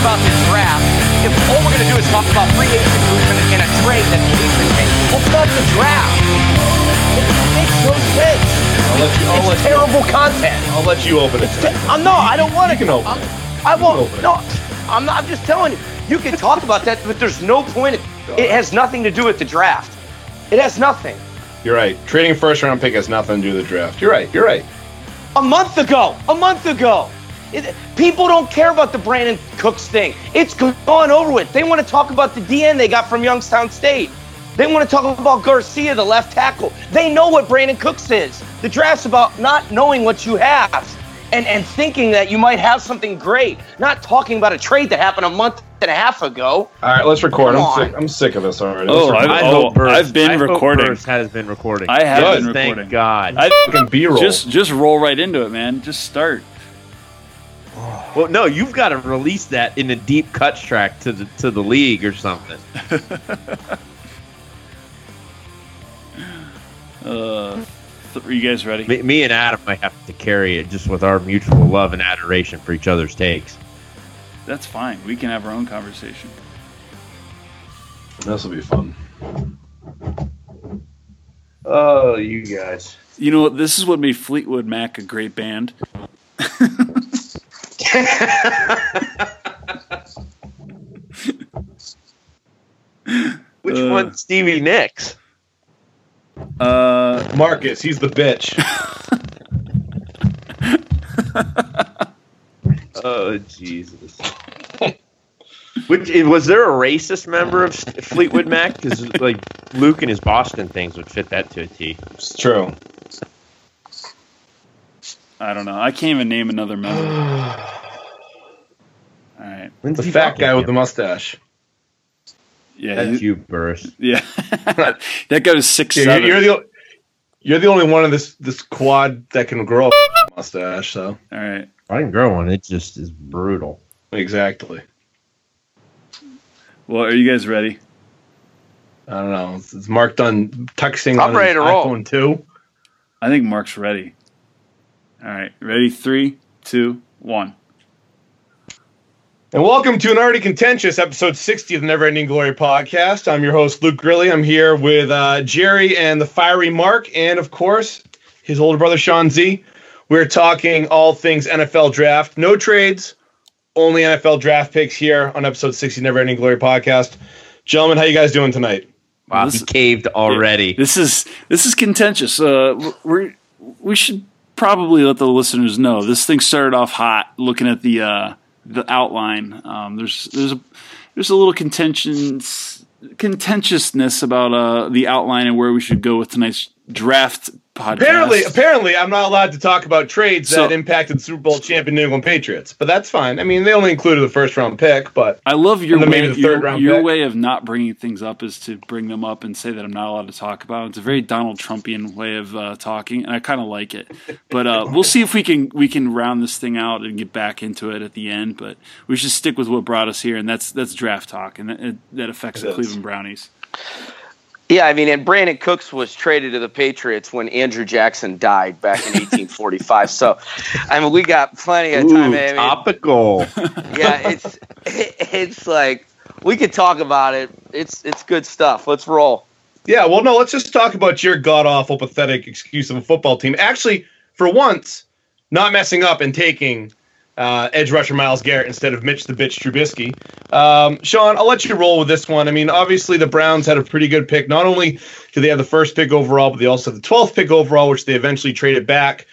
about the draft, if all we're going to do is talk about free agent movement and a trade that needs to change, what's about the draft? It makes no sense. I'll let you. I'll It's let you. terrible content. I'll let you open it. Te- uh, no, I don't want to. You can open I'm, it. I won't. open it. No, I'm not. I'm just telling you. You can talk about that, but there's no point. It has nothing to do with the draft. It has nothing. You're right. Trading a first round pick has nothing to do with the draft. You're right. You're right. A month ago. A month ago. It, people don't care about the Brandin Cooks thing. It's gone over with. They want to talk about the DN they got from Youngstown State. They want to talk about Garcia, the left tackle. They know what Brandin Cooks is. The draft's about not knowing what you have and, and thinking that you might have something great, not talking about a trade that happened a month and a half ago. All right, let's record. I'm sick. I'm sick of this already. Oh, I- record. I oh, hope Bruce, I've been I recording. Bruce has been recording. I have Good. been recording. Thank God. I fucking B-roll. just just roll right into it, man. Just start. well, no, you've got to release that in a deep cuts track to the to the league or something. Uh, are you guys ready? Me, me and Adam might have to carry it just with our mutual love and adoration for each other's takes. That's fine. We can have our own conversation. this will be fun. Oh, you guys. You know what? This is what made Fleetwood Mac a great band. Which Uh. one, Stevie Nicks? Uh, Marcus, he's the bitch. Oh, Jesus. Which was there a racist member of Fleetwood Mac? Because like Luke and his Boston things would fit that to a T. It's true. I don't know. I can't even name another member. All right. When's The fat fucking guy with the mustache. Yeah. That's he- you, Burris. yeah. that guy was six Yeah, seven. you're, you're the you're the only one in this this quad that can grow a mustache. So All right. I didn't grow one. It just is brutal. exactly. Well, are you guys ready? I don't know. Is is Mark done texting I'm on ready his to roll. iPhone too? I think Mark's ready. All right. Ready? Three, two, one. And welcome to an already contentious episode 60 of the Never Ending Glory podcast. I'm your host, Luke Grilly. I'm here with uh, Jerry and the fiery Mark, and of course, his older brother, Sean Z. We're talking all things NFL draft. No trades, only NFL draft picks here on episode 60 Never Ending Glory podcast. Gentlemen, how you guys doing tonight? Wow, This- he caved already. This is this is contentious. Uh, we we should probably let the listeners know this thing started off hot. Looking at the uh, the outline, um, there's there's a there's a little contentions contentiousness about uh, the outline and where we should go with tonight's draft podcast. Apparently, apparently, I'm not allowed to talk about trades So- that impacted the Super Bowl champion New England Patriots, but that's fine. I mean, they only included the first round pick, but I love your way. maybe the your third round your pick. way of not bringing things up is to bring them up and say that I'm not allowed to talk about. It. It's a very Donald Trumpian way of uh, talking, and I kind of like it. But uh, we'll see if we can we can round this thing out and get back into it at the end. But we should stick with what brought us here, and that's that's draft talk, and that, that affects It the is. Cleveland Brownies. Yeah, I mean, and Brandin Cooks was traded to the Patriots when Andrew Jackson died back in 1845. so, I mean, we got plenty of Ooh, time. I mean, topical. yeah, it's it's like we could talk about it. It's it's good stuff. Let's roll. Yeah, well, no, let's just talk about your god awful, pathetic excuse of a football team. Actually, for once, not messing up and taking uh, edge rusher Myles Garrett instead of Mitch the bitch Trubisky. Um, Sean, I'll let you roll with this one. I mean, obviously, the Browns had a pretty good pick. Not only did they have the first pick overall, but they also had the 12th pick overall, which they eventually traded back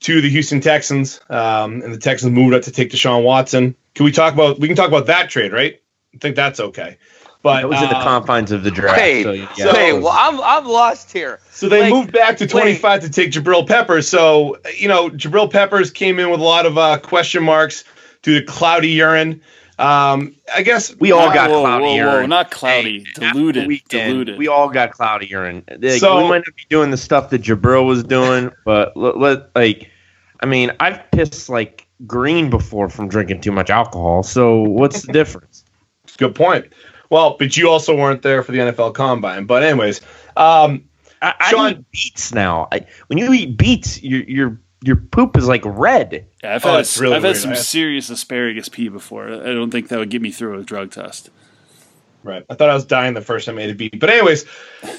to the Houston Texans. Um, and the Texans moved up to take Deshaun Watson. Can we talk about? We can talk about that trade, right? I think that's okay. But That was in the uh, confines of the draft. Wait, so, yeah, so- Wait, well, I'm I'm lost here. So they Like, moved back to 25 to take Jabril Peppers. So, you know, Jabril Peppers came in with a lot of uh, question marks due to cloudy urine. Um, I guess we all got whoa, cloudy whoa, whoa, urine. not cloudy, after the diluted, weekend, diluted. We all got cloudy urine. Like, So- we might not be doing the stuff that Jabril was doing, but let, let like, I mean, I've pissed like green before from drinking too much alcohol. So what's the difference? good point. Well, but you also weren't there for the NFL Combine. But anyways, um, I, I Sean- eat beets now. I, when you eat beets, your your your poop is like red. Yeah, I've Oh, had, really I've had some I- serious asparagus pee before. I don't think that would get me through a drug test. Right. I thought I was dying the first time I ate a beet. But anyways,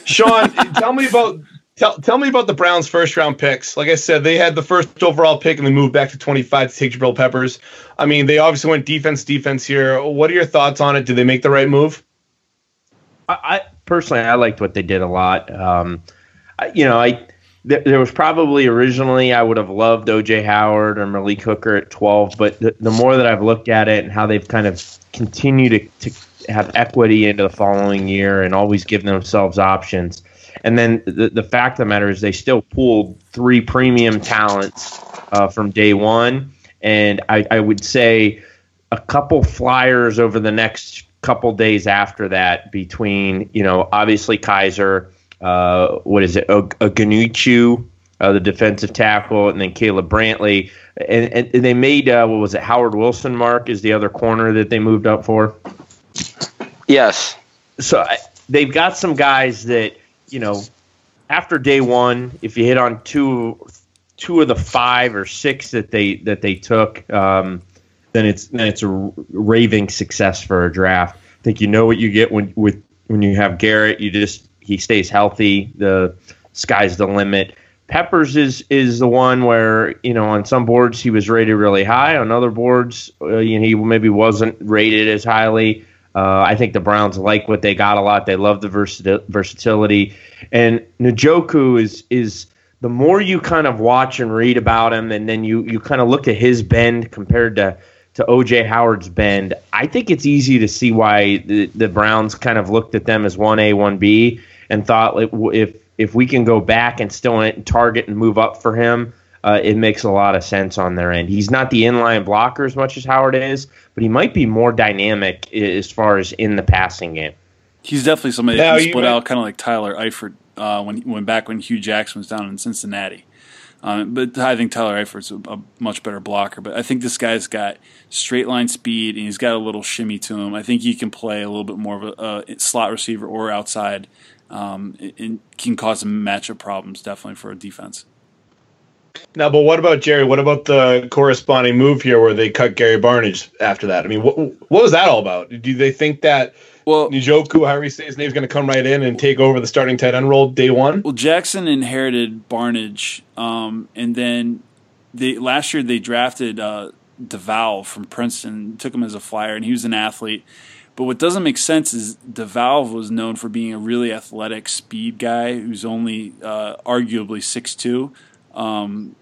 Sean, tell me about tell tell me about the Browns' first round picks. Like I said, they had the first overall pick and they moved back to 25 to take Jabril Peppers. I mean, they obviously went defense defense here. What are your thoughts on it? Did they make the right move? I, I personally, I liked what they did a lot. Um, I, you know, I th- there was probably originally I would have loved OJ Howard or Malik Hooker at twelve, but the, the more that I've looked at it and how they've kind of continued to, to have equity into the following year and always give themselves options. And then the, the fact of the matter is they still pulled three premium talents uh, from day one. And I, I would say a couple flyers over the next couple days after that between, you know, obviously Kizer, uh, what is it, Ogunjobi, uh, the defensive tackle, and then Caleb Brantley. And, and, and they made, uh, what was it, Howard Wilson, Mark, is the other corner that they moved up for? Yes. so I, they've got some guys that you know after day one if you hit on two two of the five or six that they that they took um, then it's then it's a raving success for a draft. I think you know what you get when with when you have garrett you just he stays healthy. The sky's the limit. Peppers is is the one where you know on some boards he was rated really high. On other boards uh, you know, he maybe wasn't rated as highly uh, I think the Browns like what they got a lot. They love the versatil- versatility, and Njoku is is the more you kind of watch and read about him, and then you you kind of look at his bend compared to to OJ Howard's bend. I think it's easy to see why the, the Browns kind of looked at them as one A one B and thought if if we can go back and still target and move up for him. Uh, it makes a lot of sense on their end. He's not the inline blocker as much as Howard is, but he might be more dynamic as far as in the passing game. He's definitely somebody Now, that can you split might- out, kind of like Tyler Eifert uh, when when back when Hue Jackson was down in Cincinnati. Um, but I think Tyler Eifert's a, a much better blocker. But I think this guy's got straight line speed and he's got a little shimmy to him. I think he can play a little bit more of a, a slot receiver or outside, um, and- and can cause some matchup problems definitely for a defense. Now, but what about Jerry? What about the corresponding move here where they cut Gary Barnidge after that? I mean, what what was that all about? Do they think that Well, Njoku, however you say his name, is going to come right in and take over the starting tight end role day one? Well, Jackson inherited Barnidge, um, and then they last year they drafted uh, DeVal from Princeton, took him as a flyer, and he was an athlete. But what doesn't make sense is DeVal was known for being a really athletic speed guy who's only uh, arguably six two, um,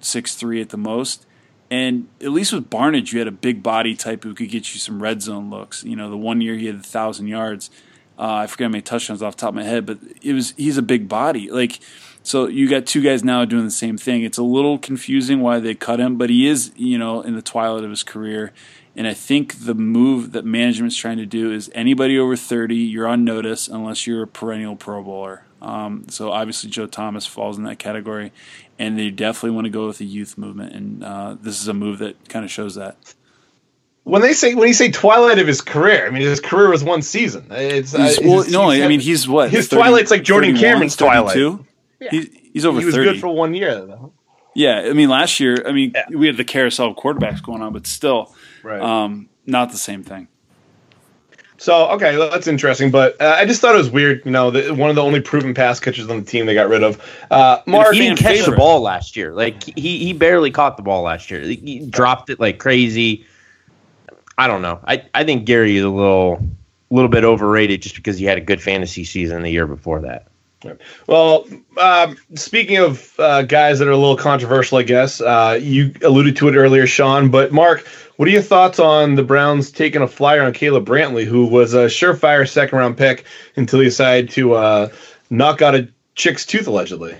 six three at the most. And at least with Barnidge, you had a big body type who could get you some red zone looks. You know, the one year he had a thousand yards. Uh, I forget how many touchdowns off the top of my head, but it was he's a big body. Like, so you got two guys now doing the same thing. It's a little confusing why they cut him, but he is, you know, in the twilight of his career. And I think the move that management's trying to do is anybody over 30, you're on notice unless you're a perennial Pro Bowler. Um, so obviously Joe Thomas falls in that category, and they definitely want to go with the youth movement. And uh, this is a move that kind of shows that. When they say when you say twilight of his career, I mean his career was one season. It's uh, He's, it's- well, no, I mean he's what his twilight's like Jordan Cameron's twilight. 32? He's, he's over he was 30. good for one year though. Yeah, I mean, last year, I mean, we had the carousel of quarterbacks going on, but still, Right. um, not the same thing. So okay, that's interesting. But uh, I just thought it was weird. You know, the, one of the only proven pass catchers on the team they got rid of. Uh, Mark, he didn't catch favorite. the ball last year. Like he, he barely caught the ball last year. He dropped it like crazy. I don't know. I, I think Gary is a little little bit overrated just because he had a good fantasy season the year before that. Well, um, speaking of uh, guys that are a little controversial, I guess uh, you alluded to it earlier, Sean. But Mark, what are your thoughts on the Browns taking a flyer on Caleb Brantley, who was a surefire second round pick until he decided to uh, knock out a chick's tooth allegedly?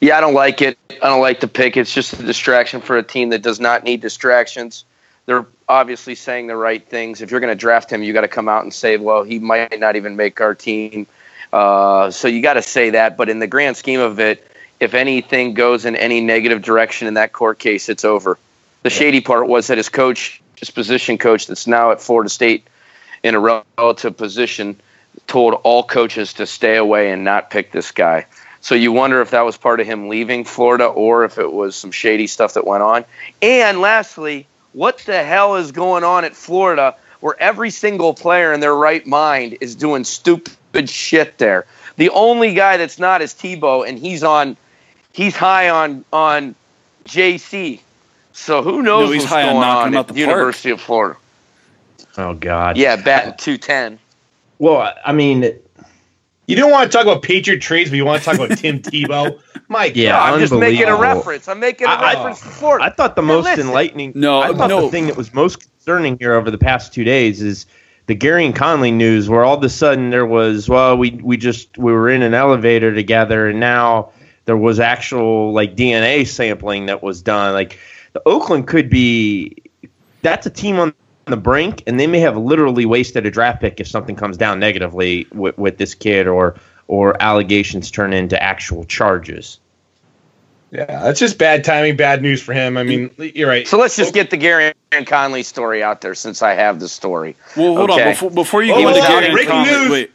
Yeah, I don't like it. I don't like the pick. It's just a distraction for a team that does not need distractions. They're obviously saying the right things. If you're going to draft him, you got to come out and say, well, he might not even make our team. Uh, so you got to say that. But in the grand scheme of it, if anything goes in any negative direction in that court case, it's over. The shady part was that his coach, his position coach, that's now at Florida State in a relative position, told all coaches to stay away and not pick this guy. So you wonder if that was part of him leaving Florida or if it was some shady stuff that went on. And lastly, what the hell is going on at Florida where every single player in their right mind is doing stupid shit there? The only guy that's not is Tebow, and he's on, he's high on on JC. So who knows No, he's what's high on going knocking on at out the the park. University of Florida? Oh God. Yeah, batting two ten. Well, I mean, You don't want to talk about Patriot trades, but you want to talk about Tim Tebow. My Yeah, God. I'm just making a reference. I'm making a I- I- reference to Florida. I thought the most listen. enlightening. No, I thought no. the thing that was most concerning here over the past two days is the Gareon Conley news, where all of a sudden there was, well, we we just we were in an elevator together, and now there was actual like DNA sampling that was done. Like the Oakland could be, that's a team on the brink, and they may have literally wasted a draft pick if something comes down negatively with, with this kid, or or allegations turn into actual charges. Yeah, that's just bad timing, bad news for him. I mean, you're right. So let's just get the Gary and Conley story out there since I have the story. Well, hold Okay. on before, before you Oh, go into. Gary and Conley. news. Wait,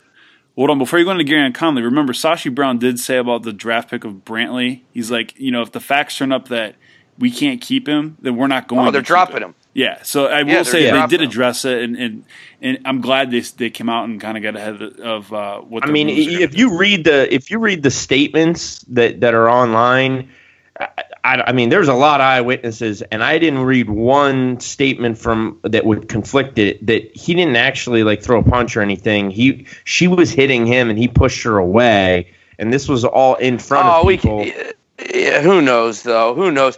hold on. Before you go into Gareon Conley, remember Sashi Brown did say about the draft pick of Brantley. He's like, you know, if the facts turn up that we can't keep him, then we're not going. Oh, they're keep dropping him. him. Yeah, so I will they're say they did him. address it, and, and and I'm glad they they came out and kind of got ahead of uh, what. I mean, rules are gonna if you read the if you read the statements that that are online, I, I, mean, there's a lot of eyewitnesses, and I didn't read one statement from that would conflict it. That he didn't actually like throw a punch or anything. He she was hitting him, and he pushed her away, and this was all in front Oh, of we people. can, yeah, who knows though? Who knows,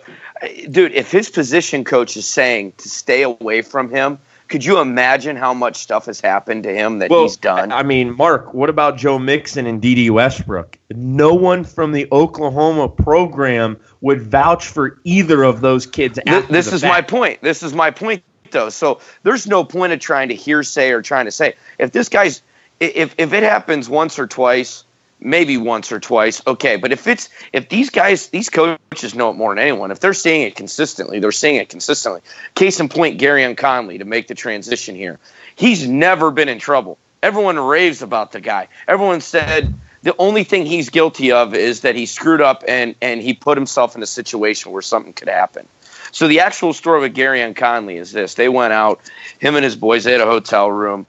dude? If his position coach is saying to stay away from him, could you imagine how much stuff has happened to him that he's done? I mean, Mark, what about Joe Mixon and Dede Westbrook? No one from the Oklahoma program would vouch for either of those kids. Th- this is fact. my point. This is my point, though. So there's no point of trying to hearsay or trying to say if this guy's if if it happens once or twice, maybe once or twice, okay. But if it's if these guys, these coaches know it more than anyone. If they're seeing it consistently, they're seeing it consistently. Case in point, Gareon Conley to make the transition here. He's never been in trouble. Everyone raves about the guy. Everyone said the only thing he's guilty of is that he screwed up and and he put himself in a situation where something could happen. So the actual story with Gareon Conley is this: they went out, him and his boys. They had a hotel room.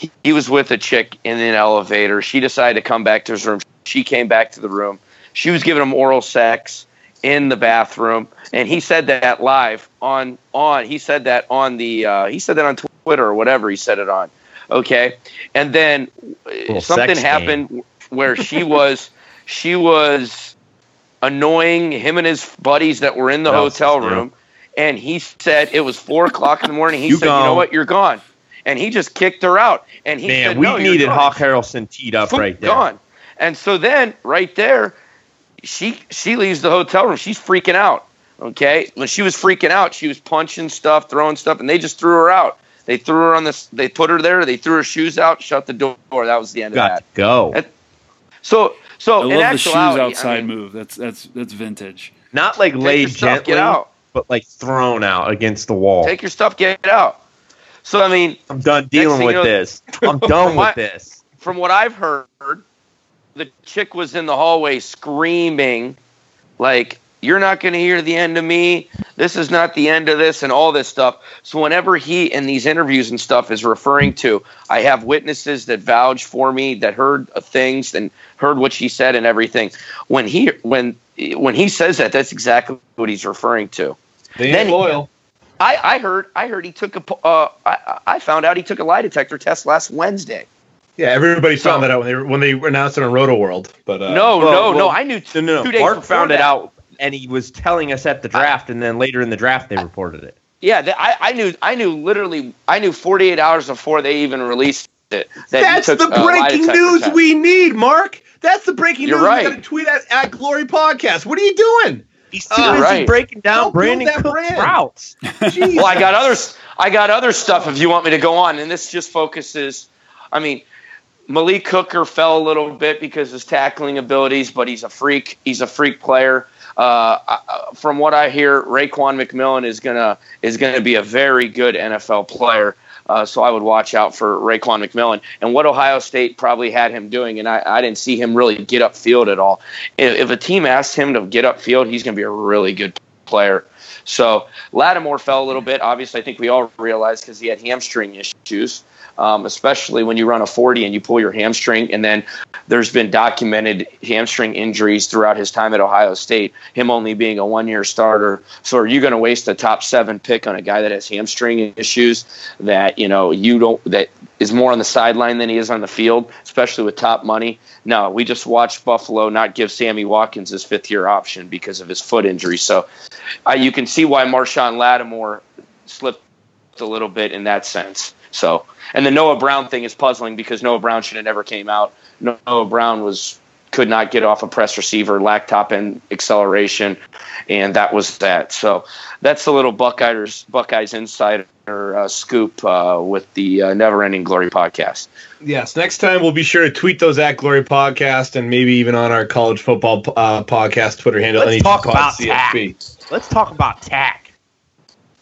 He, he was with a chick in an elevator. She decided to come back to his room. She came back to the room. She was giving him oral sex in the bathroom, and he said that live on on. He said that on the. Uh, he said that on Twitter or whatever. He said it on. Okay, and then something sex game. happened where she was she was annoying him and his buddies that were in the hotel yeah. room, and he said it was four o'clock in the morning. He You said, "You know what? You're gone," and he just kicked her out. And he Man, said, we "No, you're needed. Hawk Harrelson teed up Boom, right there. Gone. And so then, right there, she she leaves the hotel room. She's freaking out. Okay, when she was freaking out, she was punching stuff, throwing stuff, and they just threw her out. They threw her on this. They put her there. They threw her shoes out, shut the door. That was the end of Got that. to go. And- So, so I in love the shoes actuality, I outside mean, move. That's that's that's vintage. Not like laid your stuff, gently, get out. but like thrown out against the wall. Take your stuff, get out. So I mean, I'm done dealing with know- this. I'm done My- with this. from what I've heard, the chick was in the hallway screaming, like, You're not going to hear the end of me. This is not the end of this, and all this stuff. So, whenever he in these interviews and stuff is referring to, I have witnesses that vouch for me that heard things and heard what she said and everything. When he when when he says that, that's exactly what he's referring to. They Then- ain't loyal. I, I heard I heard he took a uh, I, I found out he took a lie detector test last Wednesday. Yeah, everybody So- found that out when they when they announced it on Rotoworld. But uh, no, well, no, no. I knew No, no, two days Mark before found it out, and he was telling us at the draft, and then later in the draft they reported it. Yeah, th- I, I knew. I knew literally. I knew 48 hours before they even released it. That That's took the breaking detector news test. we need, Mark. That's the breaking You're news. right. We got to tweet at, at Glory Podcast. What are you doing? He's too busy right. breaking down Don't Brandin that Cook's brand. routes. Well, I got other. I got other stuff. If you want me to go on, and this just focuses. I mean, Malik Hooker fell a little bit because of his tackling abilities, but he's a freak. He's a freak player. Uh, I- I- from what I hear, Raekwon McMillan is gonna is gonna be a very good NFL player. Uh, so I would watch out for Raekwon McMillan and what Ohio State probably had him doing. And I, I didn't see him really get upfield at all. If, if a team asks him to get upfield, he's going to be a really good player. So Lattimore fell a little bit. Obviously, I think we all realized because he had hamstring issues um, especially when you run a 40 and you pull your hamstring. And then there's been documented hamstring injuries throughout his time at Ohio State, him only being a one year starter. So are you going to waste a top seven pick on a guy that has hamstring issues that, you know, you don't, that is more on the sideline than he is on the field, especially with top money? No, we just watched Buffalo not give Sammy Watkins his fifth year option because of his foot injury. So uh, you can see why Marshon Lattimore slipped a little bit in that sense. So and the Noah Brown thing is puzzling because Noah Brown should have never came out. Noah Brown was could not get off a press receiver, lacked top end acceleration, and that was that. So that's the little Buckeyes Buckeyes insider uh, scoop uh, with the uh, Never Ending Glory podcast. Yes, next time we'll be sure to tweet those at Glory Podcast and maybe even on our college football uh, podcast Twitter handle. Let's talk about Tak. Let's talk about Tak.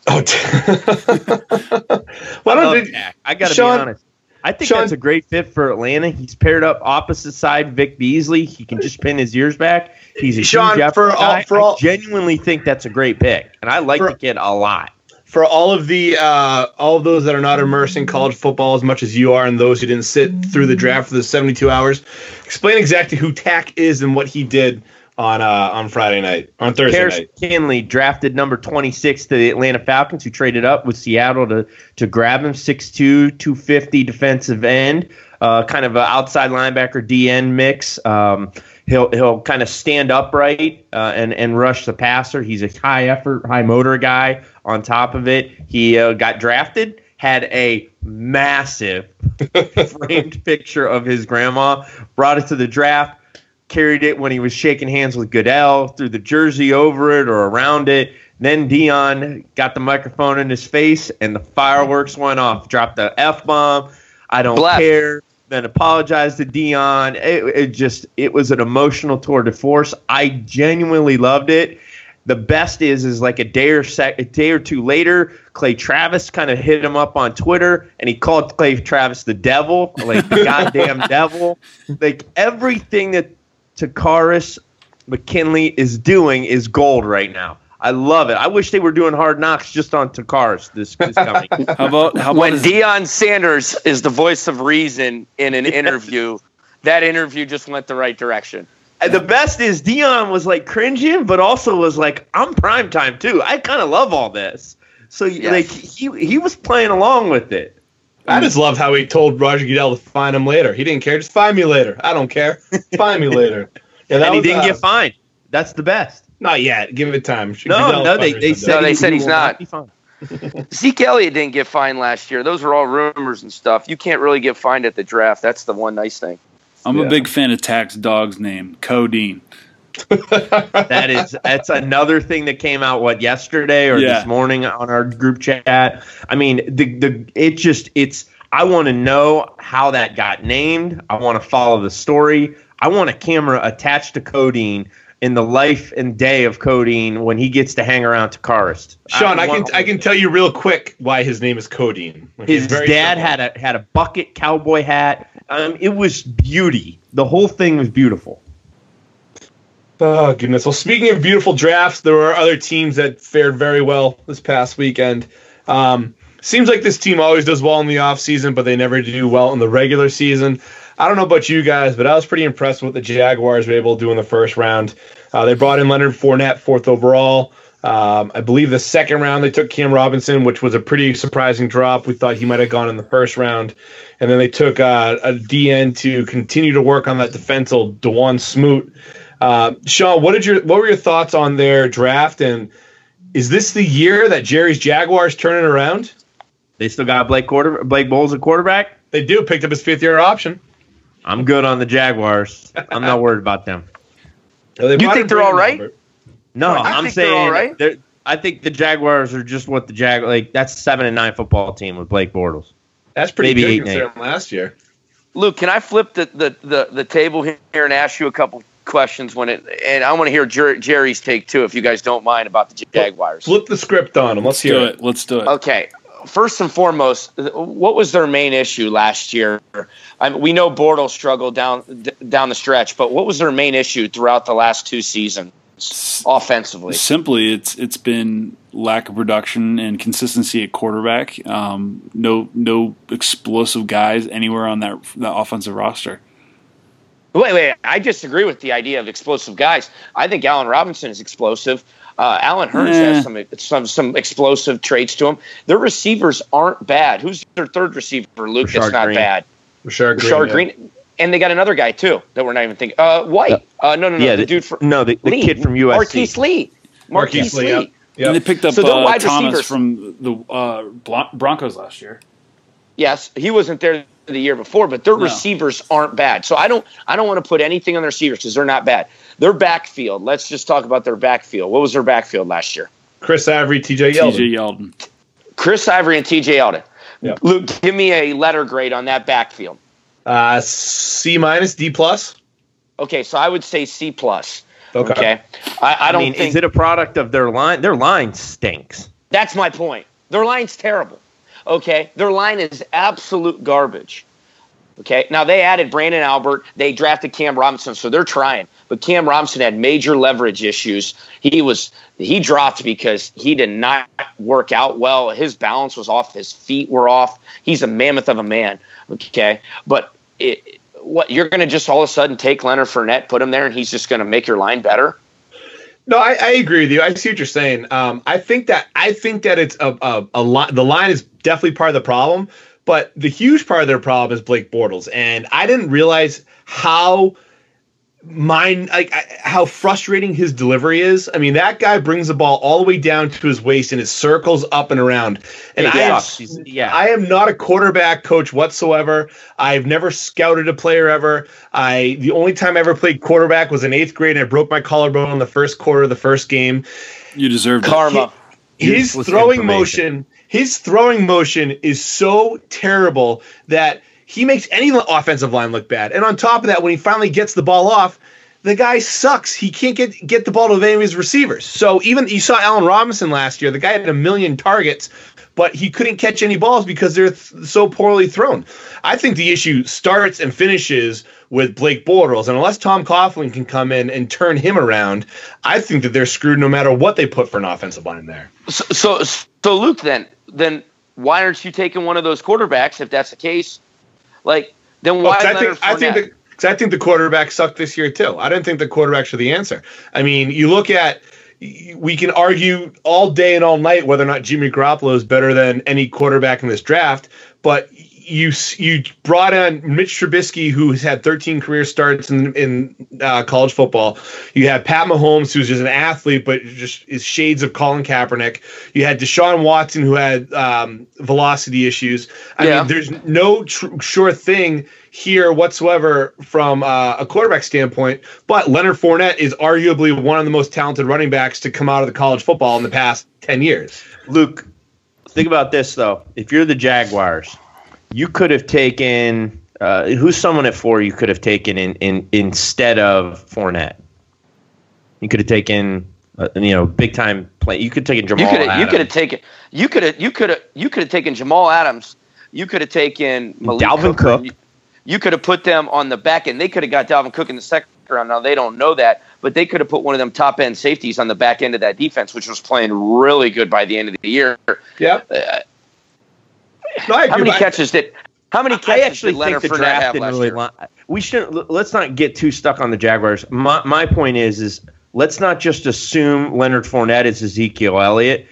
Oh, well, I, I, I got to be honest. I think Sean, that's a great fit for Atlanta. He's paired up opposite side Vic Beasley. He can just pin his ears back. He's a Sean huge for all, for all, I genuinely think that's a great pick, and I like for, the kid a lot. For all of the uh, all of those that are not immersed in college football as much as you are, and those who didn't sit through the draft for the seventy two hours, explain exactly who Tak is and what he did on uh, on Friday night on Thursday Paris night. Kinley drafted number 26 to the Atlanta Falcons, who traded up with Seattle to to grab him. 6'2", 250 defensive end, uh, kind of an outside linebacker DN mix. Um, he'll he'll kind of stand upright uh, and and rush the passer. He's a high effort, high motor guy. On top of it, he uh, got drafted. Had a massive framed picture of his grandma. Brought it to the draft carried it when he was shaking hands with Goodell, threw the jersey over it or around it. Then Deion got the microphone in his face, and the fireworks went off. Dropped the f bomb. I don't care. Then apologized to Deion. It, it just it was an emotional tour de force. I genuinely loved it. The best is is like a day or sec, a day or two later, Clay Travis kind of hit him up on Twitter, and he called Clay Travis the devil, like the goddamn devil. Like everything that Takkarist McKinley is doing is gold right now. I love it. I wish they were doing hard knocks just on Takkarist this, this coming. how about how about when Deion Sanders is the voice of reason in an yes. interview? That interview just went the right direction. And the best is Deion was like cringing, but also was like, "I'm prime time too. I kind of love all this." So yes. like he he was playing along with it. I just love how he told Roger Goodell to find him later. He didn't care. Just find me later. I don't care. Find me later. Yeah, and he didn't uh, get fined. That's the best. Not yet. Give it time. No, Goodell no, they, they said, no, they said he's not. Zeke Elliott didn't get fined last year. Those were all rumors and stuff. You can't really get fined at the draft. That's the one nice thing. I'm yeah. a big fan of Tak's dog's name, Codeine. that is that's another thing that came out what yesterday or yeah. this morning on our group chat. I mean, the the it just it's I want to know how that got named. I want to follow the story. I want a camera attached to Codeine in the life and day of Codeine when he gets to hang around Takkarist. Sean, I, I can I can tell you real quick why his name is Codeine. His dad simple. had a had a bucket cowboy hat. Um, it was beauty. The whole thing was beautiful. Oh goodness. Well, speaking of beautiful drafts, there were other teams that fared very well this past weekend. Um, seems like this team always does well in the offseason, but they never do well in the regular season. I don't know about you guys, but I was pretty impressed with what the Jaguars were able to do in the first round. Uh, they brought in Leonard Fournette, fourth overall. Um, I believe the second round they took Cam Robinson, which was a pretty surprising drop. We thought he might have gone in the first round, and then they took uh, a DN to continue to work on that defensive Dawuane Smoot. Uh, Sean, what did your what were your thoughts on their draft, and is this the year that Jerry's Jaguars turning around? They still got Blake quarter Blake Bortles at quarterback. They do picked up his fifth year option. I'm good on the Jaguars. I'm not worried about them. you think they're all right? Number. No, I am saying all right. I think the Jaguars are just what the Jag like. That's seven and nine football team with Blake Bortles. That's pretty Maybe good considering last year. Luke, can I flip the, the, the, the, table here and ask you a couple questions when it and I want to hear Jer- Jerry's take too, if you guys don't mind about the Jaguars. Flip the script on them. Let's, Let's hear it. it. Let's do it. Okay, first and foremost, what was their main issue last year? I mean, we know Bortles struggled down d- down the stretch, but what was their main issue throughout the last two seasons offensively? Simply, it's it's been lack of production and consistency at quarterback. Um, no no explosive guys anywhere on that that offensive roster. Wait, wait. I disagree with the idea of explosive guys. I think Allen Robinson is explosive. Uh, Allen Hurns Yeah. has some some some explosive traits to him. Their receivers aren't bad. Who's their third receiver? Luke, that's not Green. bad. Rashard Green. Rashard yeah. Green, and they got another guy too that we're not even thinking. Uh, White. Uh, no, no, no. yeah, the the, dude from no, the, the Lee. kid from USC. Marquise Lee. Marquise, Marquise Lee, Lee. yep. Yep. And they picked up So they're uh, wide Thomas receivers. from the uh, Broncos last year. Yes, he wasn't there the year before, but their No. receivers aren't bad. So I don't I don't want to put anything on their receivers because they're not bad. Their backfield. Let's just talk about their backfield. What was their backfield last year? Chris Ivory, TJ Yeldon. TJ Yeldon. Chris Ivory and TJ Yeldon. Yep. Luke, give me a letter grade on that backfield. Uh, C minus, D plus. Okay, so I would say C plus. Okay. Okay, I, I I don't mean, think is it a product of their line? Their line stinks. that's my point. Their line's terrible. Okay, their line is absolute garbage. Okay, now they added Branden Albert. They drafted Cam Robinson, so they're trying. But Cam Robinson had major leverage issues. He was he dropped because he did not work out well. His balance was off. His feet were off. He's a mammoth of a man. Okay, but it, what you're going to just all of a sudden take Leonard Fournette, put him there, and he's just going to make your line better? No, I, I agree with you. I see what you're saying. Um, I think that I think that it's a, a, a line. The line is definitely part of the problem, but the huge part of their problem is Blake Bortles, and I didn't realize how mine like how frustrating his delivery is. I mean, that guy brings the ball all the way down to his waist and it circles up and around. And He I am, sucks. Yeah. I am not a quarterback coach whatsoever. I've never scouted a player ever. I the only time I ever played quarterback was in eighth grade and I broke my collarbone in the first quarter of the first game You deserve. Karma. his Useless throwing motion his throwing motion is so terrible that he makes any offensive line look bad. And on top of that when he finally gets the ball off the guy sucks. He can't get get the ball to any of his receivers. So even you saw allen robinson last year. The guy had a million targets but he couldn't catch any balls because they're th- so poorly thrown. I think the issue starts and finishes with Blake Bortles, and unless Tom Coughlin can come in and turn him around, I think that they're screwed no matter what they put for an offensive line there. So, so, so Luke, then, then why aren't you taking one of those quarterbacks if that's the case? Like, then Well, why? 'cause I think I think the 'cause I think the quarterback sucked this year too. I didn't think the quarterbacks were the answer. I mean, you look at we can argue all day and all night whether or not Jimmy Garoppolo is better than any quarterback in this draft, but you you brought on Mitch Trubisky, who has had 13 career starts in in uh, college football. You had Pat Mahomes, who's just an athlete, but just is shades of Colin Kaepernick. You had Deshaun Watson, who had um, velocity issues. I Yeah. mean, there's no tr- sure thing here whatsoever from uh, a quarterback standpoint. But Leonard Fournette is arguably one of the most talented running backs to come out of the college football in the past 10 years. Luke, think about this though. If you're the Jaguars, you could have taken uh, who's someone at four you could have taken in, in instead of Fournette. You could have taken uh, you know big time play. You could have taken you Jamal. could have you could have taken you could have you could have you could have taken Jamal Adams. You could have taken Malik Dalvin Hooker. Cook. You, you could have put them on the back end. They could have got Dalvin Cook in the second round. Now they don't know that, but they could have put one of them top end safeties on the back end of that defense, which was playing really good by the end of the year. Yeah. Uh, No, how many I- catches did how many I actually did think the draft didn't really. Li- we shouldn't. let's not get too stuck on the Jaguars. My my point is is let's not just assume Leonard Fournette is Ezekiel Elliott,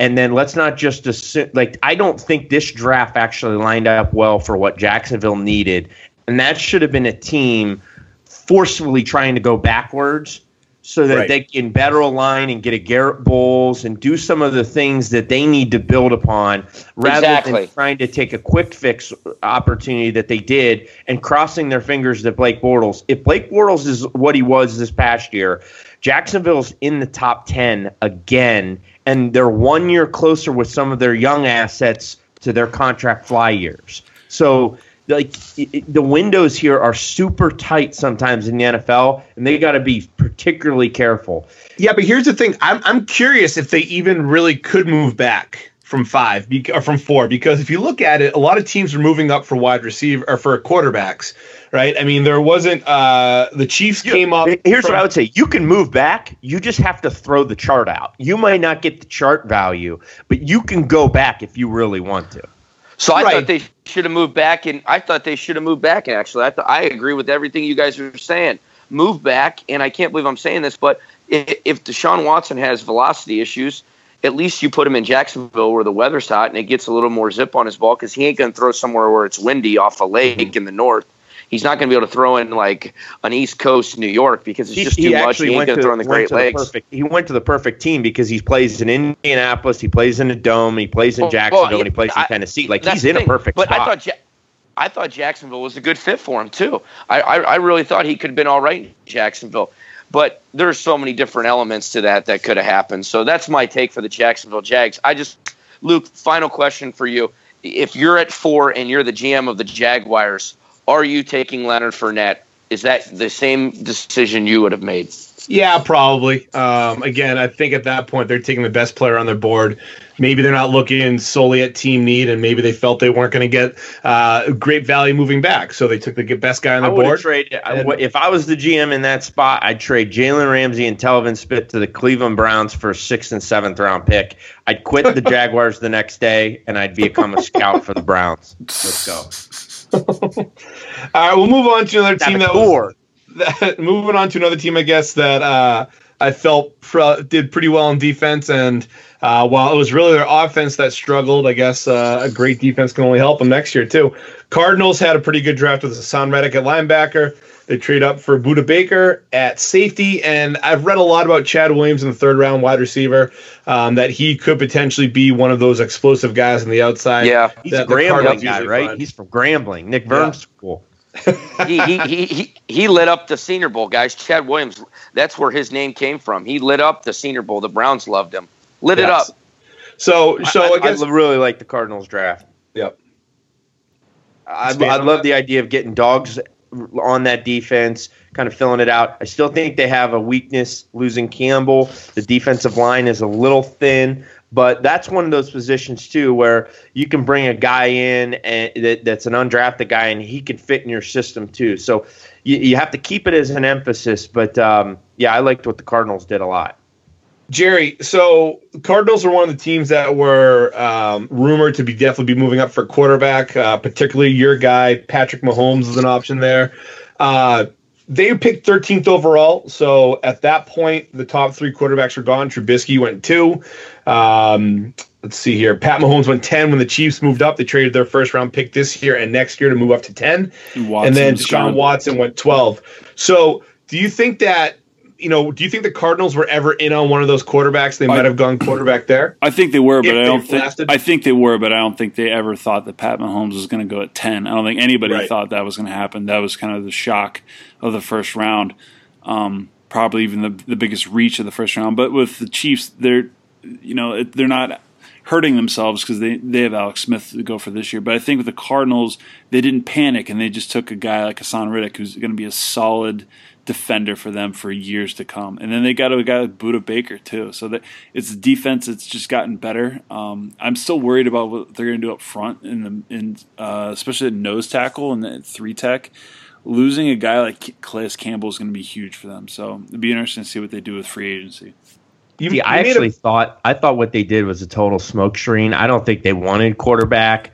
and then let's not just assume like I don't think this draft actually lined up well for what Jacksonville needed, and that should have been a team forcefully trying to go backwards so that Right. they can better align and get a Garrett Bowles and do some of the things that they need to build upon rather Exactly. than trying to take a quick fix opportunity that they did and crossing their fingers that Blake Bortles. If Blake Bortles is what he was this past year, Jacksonville's in the top 10 again, and they're one year closer with some of their young assets to their contract fly years. So, like the windows here are super tight sometimes in the NFL, and they got to be particularly careful. Yeah, but here's the thing. I'm I'm curious if they even really could move back from five or from four because if you look at it, a lot of teams are moving up for wide receiver or for quarterbacks, right? I mean, there wasn't uh, the Chiefs came up. Here's from, what I would say: you can move back. You just have to throw the chart out. You might not get the chart value, but you can go back if you really want to. So I right. thought they should have moved back, and I thought they should have moved back. Actually, I th- I agree with everything you guys are saying. Move back, and I can't believe I'm saying this, but if Deshaun Watson has velocity issues at least you put him in Jacksonville where the weather's hot and it gets a little more zip on his ball because he ain't going to throw somewhere where it's windy off a lake mm-hmm. in the north. He's not going to be able to throw in like an East Coast New York because it's just too he much. He ain't going to throw in the Great Lakes. The perfect, he went to the perfect team because he plays in Indianapolis, he plays in a dome, he plays in Jacksonville, well, yeah, and he plays in Tennessee. Like he's in thing. a perfect but spot. I thought. Ja- I thought Jacksonville was a good fit for him too. I, I, I really thought he could have been all right in Jacksonville. But there's so many different elements to that that could have happened. So that's my take for the Jacksonville Jags. I just, Luke, final question for you. If you're at four and you're the GM of the Jaguars, are you taking Leonard Fournette? Is that the same decision you would have made? Yeah, probably. Um, again, I think at that point they're taking the best player on their board. Maybe they're not looking solely at team need, and maybe they felt they weren't going to get uh, great value moving back, so they took the best guy on the board. Trade, and, if I was the GM in that spot, I'd trade Jalen Ramsey and Telvin Smith to the Cleveland Browns for a sixth and seventh round pick. I'd quit the Jaguars the next day, and I'd become a scout for the Browns. Let's go. All right, we'll move on to another team that was that, moving on to another team, I guess that uh, I felt did pretty well in defense, and uh, while it was really their offense that struggled, I guess uh, a great defense can only help them next year too. Cardinals had a pretty good draft with Haason Reddick at linebacker. They trade up for Budda Baker at safety, and I've read a lot about Chad Williams in the third round wide receiver. Um, that he could potentially be one of those explosive guys on the outside. Yeah, he's a Grambling guy, right? He's from Grambling, Nick Verme's yeah. school he, he, he, he lit up the Senior Bowl, guys. Chad Williams, that's where his name came from. He lit up the Senior Bowl. The Browns loved him. Lit yes. it up. So, so I, I, guess, I really like the Cardinals draft. Yep. I, I love that. the idea of getting dogs on that defense, kind of filling it out. I still think they have a weakness losing Campbell. The defensive line is a little thin. But that's one of those positions too where you can bring a guy in and that, that's an undrafted guy and he can fit in your system too. So you, you have to keep it as an emphasis. But um, yeah, I liked what the Cardinals did a lot. Jerry, so Cardinals are one of the teams that were um, rumored to be definitely be moving up for quarterback, uh, particularly your guy Patrick Mahomes is an option there. Uh, they picked 13th overall. So at that point, the top three quarterbacks are gone. Trubisky went two. Um, let's see here. Pat Mahomes went 10 when the Chiefs moved up. They traded their first round pick this year and next year to move up to 10. And, and then Deshaun Watson went 12. So do you think that you know, do you think the Cardinals were ever in on one of those quarterbacks? They might have gone quarterback there. I think they were, but I don't think. I think they were, but I don't think they ever thought that Pat Mahomes was going to go at ten. I don't think anybody right. thought that was going to happen. That was kind of the shock of the first round. Um, probably even the the biggest reach of the first round. But with the Chiefs, they're you know they're not hurting themselves because they, they have Alex Smith to go for this year. But I think with the Cardinals, they didn't panic and they just took a guy like Haason Reddick, who's going to be a solid defender for them for years to come. And then they got a guy like Budda Baker too. So that it's defense that's just gotten better. Um, I'm still worried about what they're going to do up front in the in uh, especially the nose tackle and the three tech. Losing a guy like Calais Campbell is going to be huge for them. So it'd be interesting to see what they do with free agency. You, See, I actually a- thought I thought what they did was a total smoke screen. I don't think they wanted quarterback.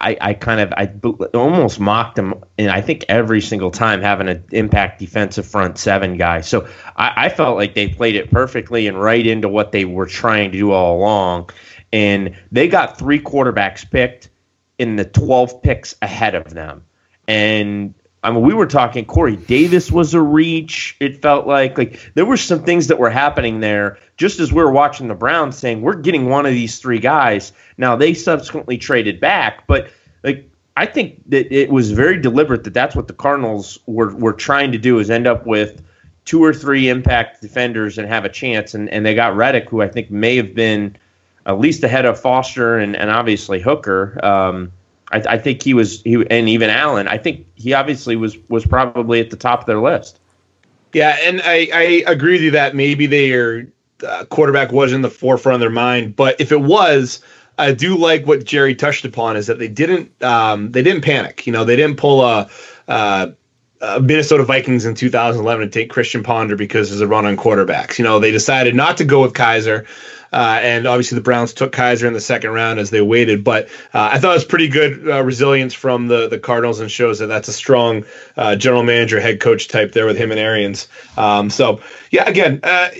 I, I kind of I almost mocked him, and I think every single time having an impact defensive front seven guy. So I, I felt like they played it perfectly and right into what they were trying to do all along. And they got three quarterbacks picked in the 12 picks ahead of them. And I mean, we were talking. Corey Davis was a reach. It felt like like there were some things that were happening there. Just as we were watching the Browns, saying we're getting one of these three guys. Now they subsequently traded back, but like I think that it was very deliberate that that's what the Cardinals were were trying to do is end up with two or three impact defenders and have a chance. And and they got Reddick, who I think may have been at least ahead of Foster and and obviously Hooker. Um, I, I, think he was he and even Allen. I think he obviously was was probably at the top of their list. Yeah, and I, I agree with you that maybe their uh, quarterback was in the forefront of their mind, but if it was, I do like what Jerry touched upon is that they didn't um, they didn't panic. You know, they didn't pull a. Uh, uh, Minnesota Vikings in 2011 to take Christian Ponder because there's a run on quarterbacks. You know, they decided not to go with Kizer. Uh, and obviously, the Browns took Kizer in the second round as they waited. But uh, I thought it was pretty good uh, resilience from the, the Cardinals and shows that that's a strong uh, general manager, head coach type there with him and Arians. Um, so, yeah, again, uh,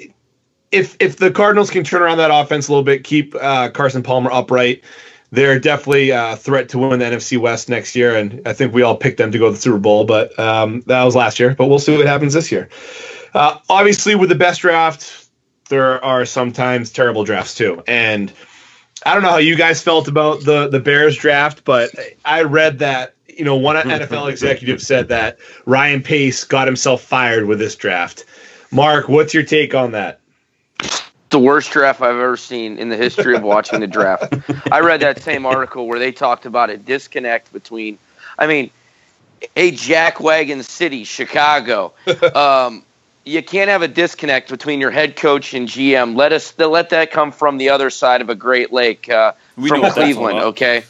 if if the Cardinals can turn around that offense a little bit, keep Carson Palmer upright, they're definitely a threat to win the NFC West next year. And I think we all picked them to go to the Super Bowl, but um, that was last year. But we'll see what happens this year. obviously, with the best draft there are sometimes terrible drafts too. And I don't know how you guys felt about the the Bears draft, but I read that you know one NFL executive said that Ryan Pace got himself fired with this draft. Mark, what's your take on that? The worst draft I've ever seen in the history of watching the draft. I read that same article where they talked about a disconnect between, I mean, a jackwagon city, Chicago, um, you can't have a disconnect between your head coach and GM. Let us let that come from the other side of a Great Lake uh, from Cleveland. Okay,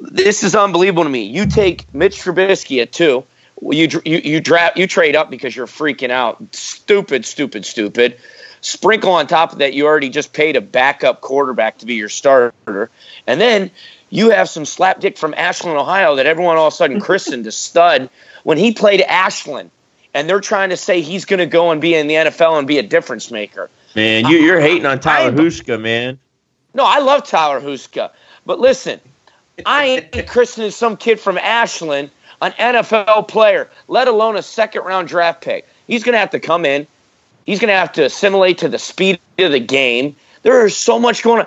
this is unbelievable to me. You take Mitch Trubisky at two. You you you draft you trade up because you're freaking out. Stupid, stupid, stupid. Sprinkle on top of that, you already just paid a backup quarterback to be your starter, and then you have some slapdick from Ashland, Ohio, that everyone all of a sudden christened a stud when he played Ashland and they're trying to say he's going to go and be in the NFL and be a difference maker. Man, you, are hating on Tyler Huska, man. No, I love Tyler Huska. But listen, I ain't christening some kid from Ashland an NFL player, let alone a second round draft pick. He's going to have to come in. He's going to have to assimilate to the speed of the game. There is so much going on.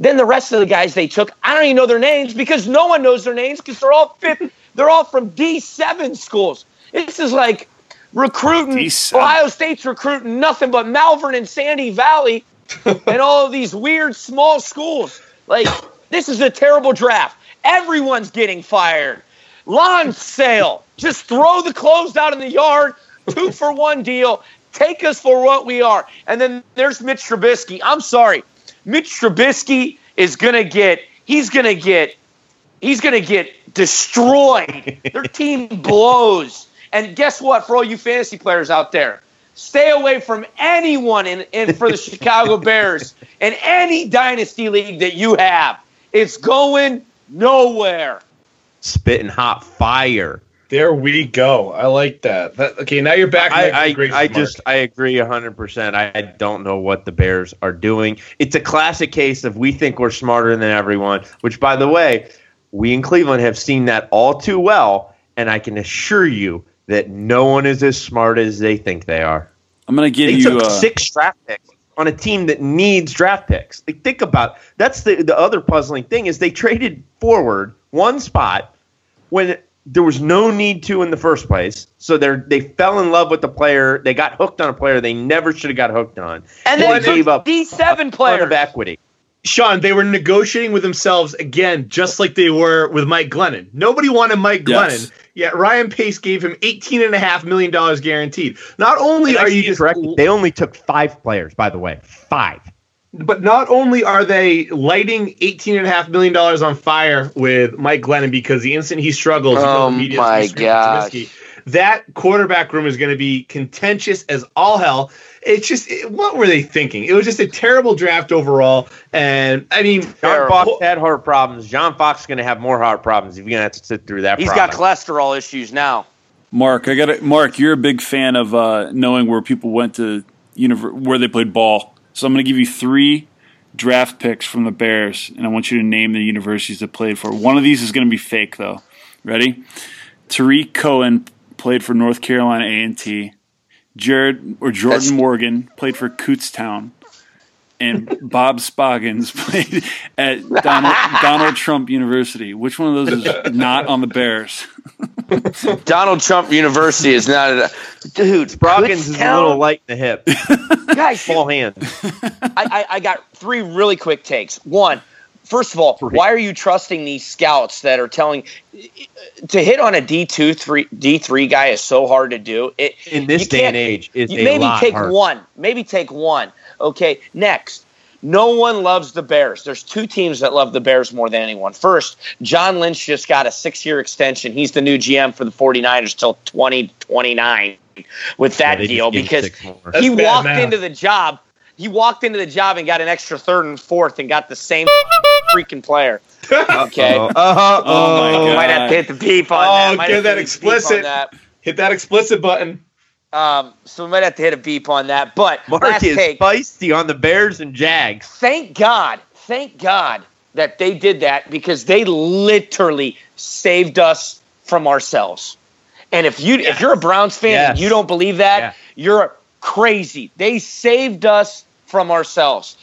Then the rest of the guys they took, I don't even know their names because no one knows their names because they're all fifth, they're all from D7 schools. This is like recruiting Decent. Ohio State's recruiting nothing but Malvern and Sandy Valley and all of these weird small schools. Like this is a terrible draft. Everyone's getting fired. Lawn sale. Just throw the clothes out in the yard. Two for one deal. Take us for what we are. And then there's Mitch Trubisky. I'm sorry. Mitch Trubisky is gonna get. He's gonna get. He's gonna get destroyed. Their team blows. And guess what, for all you fantasy players out there, stay away from anyone in, in for the Chicago Bears in any dynasty league that you have. It's going nowhere. Spitting hot fire. There we go. I like that. that okay, now you're back. I, I, I just I agree hundred percent. I don't know what the Bears are doing. It's a classic case of we think we're smarter than everyone. Which, by the way, we in Cleveland have seen that all too well. And I can assure you, that no one is as smart as they think they are. I'm going to give they you took uh, six draft picks on a team that needs draft picks. Like, think about that's the the other puzzling thing is they traded forward one spot when there was no need to in the first place. So they they fell in love with the player. They got hooked on a player they never should have got hooked on. And they gave up D seven players of equity. Sean, they were negotiating with themselves again, just like they were with Mike Glennon. Nobody wanted Mike Glennon, yes. yet Ryan Pace gave him eighteen and a half million dollars guaranteed. Not only are you just correct, they only took five players, by the way, five. But not only are they lighting eighteen and a half million dollars on fire with Mike Glennon because the instant he struggles, oh my god, that quarterback room is going to be contentious as all hell it's just it, what were they thinking? It was just a terrible draft overall. And I mean, John Fox had heart problems. John Fox is going to have more heart problems if you're going to have to sit through that. He's problem. got cholesterol issues now. Mark, I got it. Mark, you're a big fan of uh, knowing where people went to univer- where they played ball. So I'm going to give you three draft picks from the Bears, and I want you to name the universities that played for. One of these is going to be fake, though. Ready? Tarik Cohen played for North Carolina A&T. Jared or Jordan That's, Morgan played for Kutztown, and Bob Spoggins played at Donald, Donald, Trump University. Which one of those is not on the Bears? Donald Trump University is not a dude. Spoggins is a little light in the hip. Guys, full hand. I, I, I got three really quick takes. One, First of all, why are you trusting these scouts that are telling to hit on a D two three D three guy is so hard to do. It, in this day and age is maybe take hard. one, maybe take one. Okay, next, No one loves the Bears. There's two teams that love the Bears more than anyone. First, John Lynch just got a six year extension. He's the new GM for the 49ers till 2029 with that Yeah, deal just gave him because six. That's he walked math. into the job. He walked into the job and got an extra third and fourth and got the same freaking player. Okay. Uh-huh. Oh my God. Might have to hit the beep on Oh, that. Might get that hit the beep on explicit. that. Hit that explicit button. Um, so we might have to hit a beep on that. But Mark last is take. feisty on the Bears and Jags. Thank God, thank God that they did that because they literally saved us from ourselves. And if you if you're a Browns fan and you don't believe that, Yeah. you're crazy. They saved us from ourselves.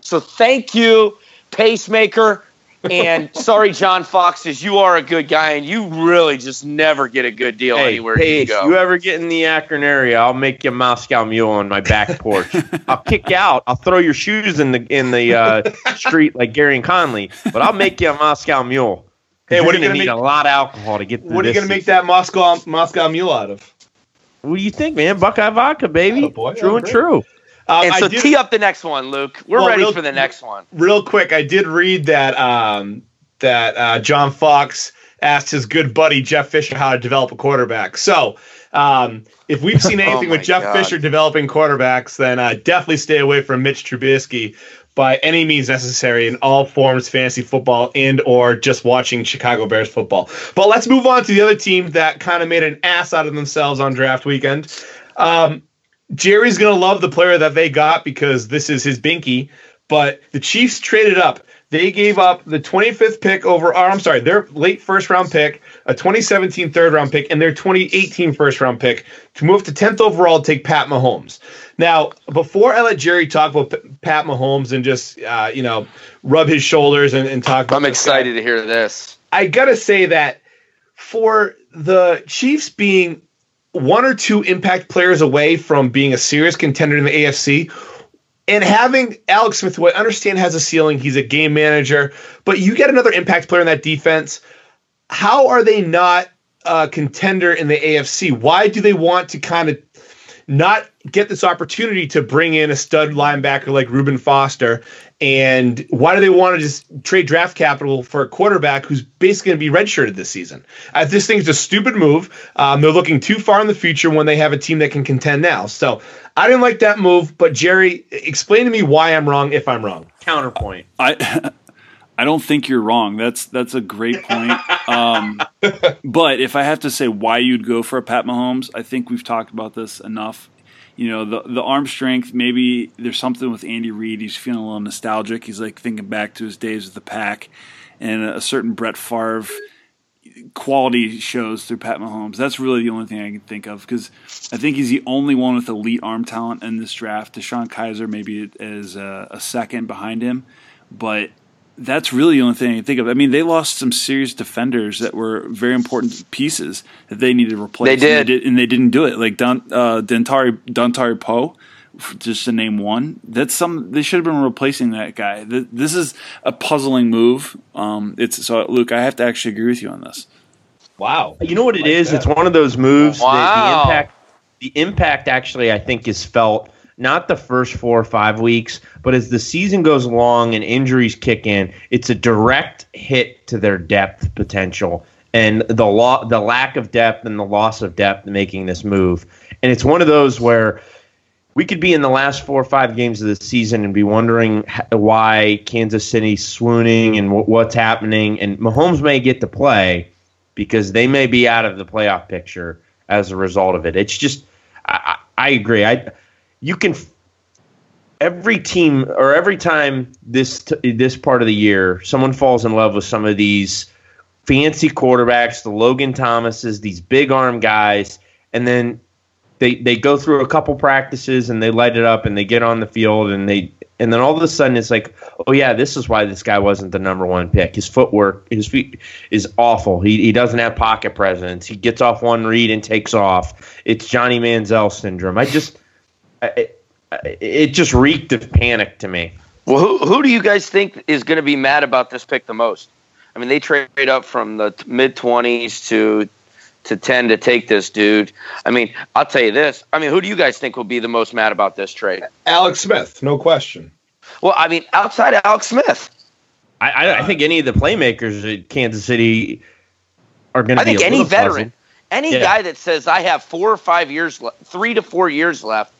So thank you, pacemaker. And sorry, John Foxes, you are a good guy, and you really just never get a good deal Hey, anywhere hey, you if go. you ever get in the Akron area, I'll make you a Moscow Mule on my back porch. I'll kick you out. I'll throw your shoes in the in the uh, street like Gareon Conley, but I'll make you a Moscow Mule. Hey, Hey, what we're are you gonna gonna need make- a lot of alcohol to get What are you going to make that Moscow Moscow Mule out of? What do you think, man? Buckeye vodka, baby. Oh, boy. True Oh, and great. true. Um, and so tee up the next one, Luke. We're Well, ready real- for the next one. real quick, I did read that um, that uh, John Fox asked his good buddy Jeff Fisher how to develop a quarterback. So, um, if we've seen anything my with Jeff God. Fisher developing quarterbacks, then uh, definitely stay away from Mitch Trubisky by any means necessary in all forms, fantasy football and or just watching Chicago Bears football. But let's move on to the other team that kind of made an ass out of themselves on draft weekend. Um, Jerry's gonna love the player that they got because this is his binky. But the Chiefs traded up. They gave up the 25th pick over, or I'm sorry, their late first round pick, a 2017 third round pick, and their 2018 first round pick to move to 10th overall to take Pat Mahomes. Now, before I let Jerry talk about Pat Mahomes and just, uh, you know, rub his shoulders and, and talk about I'm this guy, excited to hear this. I gotta say that for the Chiefs being one or two impact players away from being a serious contender in the AFC, and having Alex Smith, who I understand has a ceiling, he's a game manager, but you get another impact player in that defense. How are they not a contender in the AFC? Why do they want to kind of not get this opportunity to bring in a stud linebacker like Reuben Foster? And why do they want to just trade draft capital for a quarterback who's basically going to be redshirted this season? I this thing's a stupid move. Um, they're looking too far in the future when they have a team that can contend now. So I didn't like that move. But Jerry, explain to me why I'm wrong if I'm wrong. Counterpoint. I I don't think you're wrong. That's that's a great point. Um, but if I have to say why you'd go for a Pat Mahomes, I think we've talked about this enough. You know, the the arm strength. Maybe there's something with Andy Reid. He's feeling a little nostalgic. He's like thinking back to his days with the Pack, and a certain Brett Favre quality shows through Pat Mahomes. That's really the only thing I can think of because I think he's the only one with elite arm talent in this draft. DeShone Kizer maybe is a, uh, a second behind him, but that's really the only thing I can think of. I mean, they lost some serious defenders that were very important pieces that they needed to replace. They and did. and they didn't do it. Like Don, uh, Dentari Dontari Poe, just to name one. That's some. They should have been replacing that guy. This is a puzzling move. Um, it's so Luke. I have to actually agree with you on this. Wow. You know what it Like is? that. It's one of those moves. that Wow. the impact, the impact actually, I think, is felt not the first four or five weeks, but as the season goes along and injuries kick in, it's a direct hit to their depth potential and the lo- the lack of depth and the loss of depth making this move. And it's one of those where we could be in the last four or five games of the season and be wondering why Kansas City's swooning and wh- what's happening. And Mahomes may get to play because they may be out of the playoff picture as a result of it. It's just, I I agree. I you can every team or every time this this part of the year, someone falls in love with some of these fancy quarterbacks, the Logan Thomases, these big arm guys, and then they they go through a couple practices and they light it up and they get on the field and they and then all of a sudden it's like, oh yeah, this is why this guy wasn't the number one pick. His footwork, his feet is awful. He he doesn't have pocket presence. He gets off one read and takes off. It's Johnny Manziel syndrome. I just, it, it just reeked of panic to me. Well, who, who do you guys think is going to be mad about this pick the most? I mean, they trade up from the mid 20s to to 10 to take this dude. I mean, I'll tell you this. I mean, who do you guys think will be the most mad about this trade? Alex Smith, no question. Well, I mean, outside of Alex Smith, I, I, I think any of the playmakers at Kansas City are going to I be. think a any little veteran, puzzled. any Yeah. guy that says I have four or five years, le- three to four years left.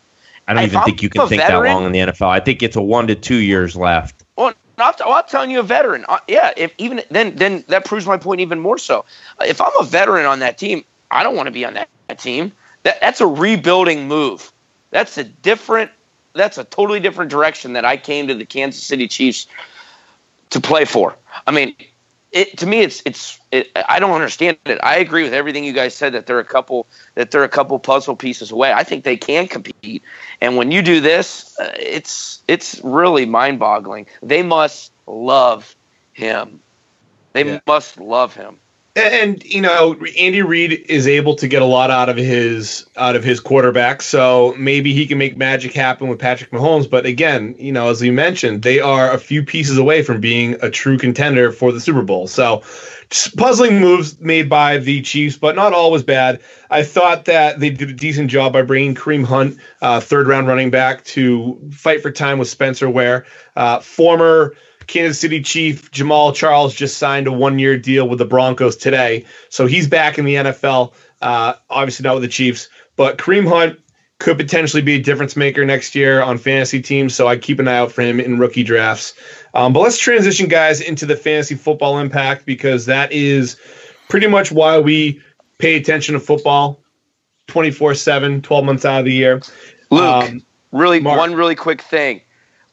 I don't even I'm think you can think veteran- that long in the NFL. I think it's a one to two years left. Well, I'm, I'm telling you, a veteran. Uh, yeah, if even then, then that proves my point even more so. Uh, If I'm a veteran on that team, I don't want to be on that, that team. That that's a rebuilding move. That's a different. That's a totally different direction that I came to the Kansas City Chiefs to play for. I mean, it to me, it's it's. It, I don't understand it. I agree with everything you guys said that they're a couple that they're a couple puzzle pieces away. I think they can compete, and when you do this, uh, it's it's really mind boggling. They must love him. They Yeah. must love him. And, you know, Andy Reid is able to get a lot out of his out of his quarterback, so maybe he can make magic happen with Patrick Mahomes. But again, you know, as we mentioned, they are a few pieces away from being a true contender for the Super Bowl. So, puzzling moves made by the Chiefs, but not all was bad. I thought that they did a decent job by bringing Kareem Hunt, uh, third round running back, to fight for time with Spencer Ware, uh, former. Kansas City Chief Jamal Charles just signed a one year deal with the Broncos today. So he's back in the NFL. Uh, obviously, not with the Chiefs, but Kareem Hunt could potentially be a difference maker next year on fantasy teams. So I keep an eye out for him in rookie drafts. Um, but let's transition, guys, into the fantasy football impact because that is pretty much why we pay attention to football 24 7, 12 months out of the year. Luke, Um, really, Mark. one really quick thing.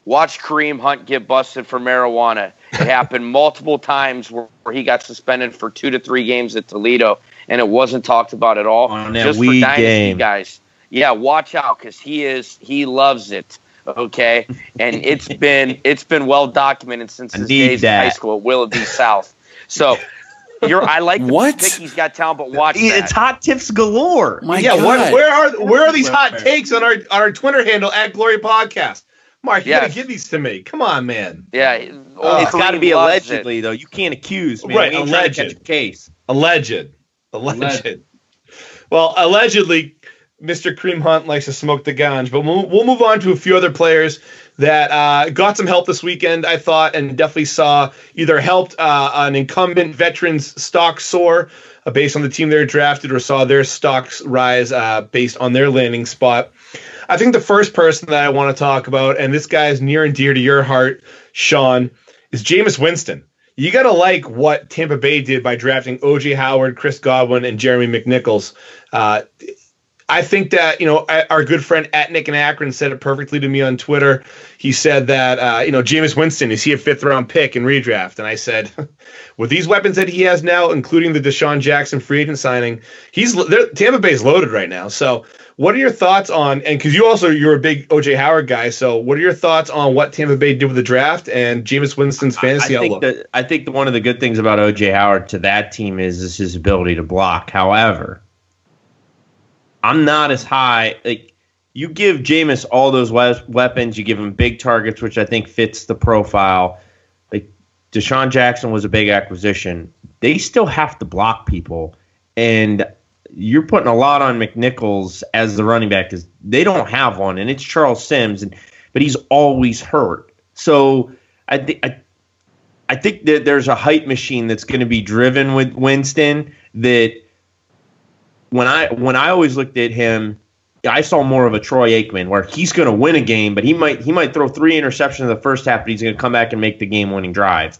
Watch Kareem Hunt get busted for marijuana. It happened multiple times where, where he got suspended for two to three games at Toledo, and it wasn't talked about at all. On that Just for dynasty game. guys, yeah, watch out because he is he loves it. Okay, and it's been it's been well documented since his need days in high school at Willoughby South. So, you're I like the What? pick he's got talent, but watch It's that. hot tips galore. My yeah, God. what, where are where are these hot Everywhere. takes on our on our Twitter handle at Glory Podcast? Mark, you Yes. gotta give these to me. Come on, man. Yeah, Oh, it's got to be loves it. allegedly, though. You can't accuse, man. Right, We to alleged. catch a case. Alleged. Alleged. Well, allegedly, Mr. Kareem Hunt likes to smoke the ganj, but we'll, we'll move on to a few other players that uh, got some help this weekend, I thought, and definitely saw either helped uh, an incumbent veteran's stock soar uh, based on the team they're drafted or saw their stocks rise uh, based on their landing spot. I think the first person that I want to talk about, and this guy is near and dear to your heart, Sean, is Jameis Winston. You got to like what Tampa Bay did by drafting OJ Howard, Chris Godwin, and Jeremy McNichols. Uh, I think that you know our good friend at Nick and Akron said it perfectly to me on Twitter. He said that uh, you know Jameis Winston is he a fifth round pick in redraft, and I said, with these weapons that he has now, including the DeSean Jackson free agent signing, he's Tampa Bay's loaded right now. So, what are your thoughts on? And because you also you're a big OJ Howard guy, so what are your thoughts on what Tampa Bay did with the draft and Jameis Winston's fantasy I think outlook? that I think one of the good things about OJ Howard to that team is, is his ability to block. However, I'm not as high. Like you give Jameis all those we- weapons, you give him big targets, which I think fits the profile. Like DeSean Jackson was a big acquisition. They still have to block people, and you're putting a lot on McNichols as the running back because they don't have one, and it's Charles Sims, and but he's always hurt. So I think I, I think that there's a hype machine that's going to be driven with Winston. That when I when I always looked at him, I saw more of a Troy Aikman where he's going to win a game, but he might he might throw three interceptions in the first half, but he's going to come back and make the game winning drive.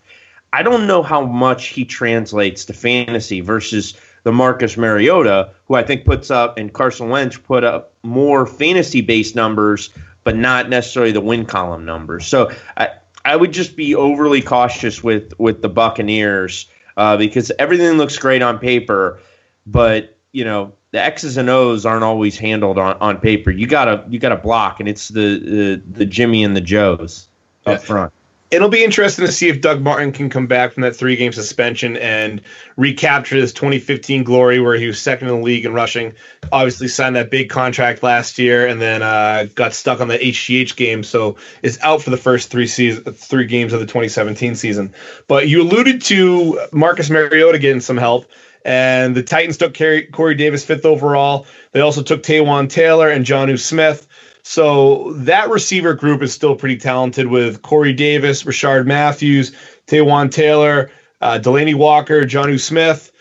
I don't know how much he translates to fantasy versus the Marcus Mariota, who I think puts up and Carson Wentz put up more fantasy based numbers, but not necessarily the win column numbers. So I, I would just be overly cautious with with the Buccaneers uh, because everything looks great on paper, but you know the X's and O's aren't always handled on, on paper. You gotta you gotta block, and it's the the, the Jimmy and the Joes up front. It'll be interesting to see if Doug Martin can come back from that three game suspension and recapture his 2015 glory where he was second in the league in rushing. Obviously, signed that big contract last year and then uh, got stuck on the HGH game, so is out for the first three season, three games of the 2017 season. But you alluded to Marcus Mariota getting some help. And the Titans took Corey, Davis fifth overall. They also took Taywan Taylor and Jonnu Smith. So that receiver group is still pretty talented with Corey Davis, Rishard Matthews, Taywan Taylor, uh, Delanie Walker, Jonnu Smith.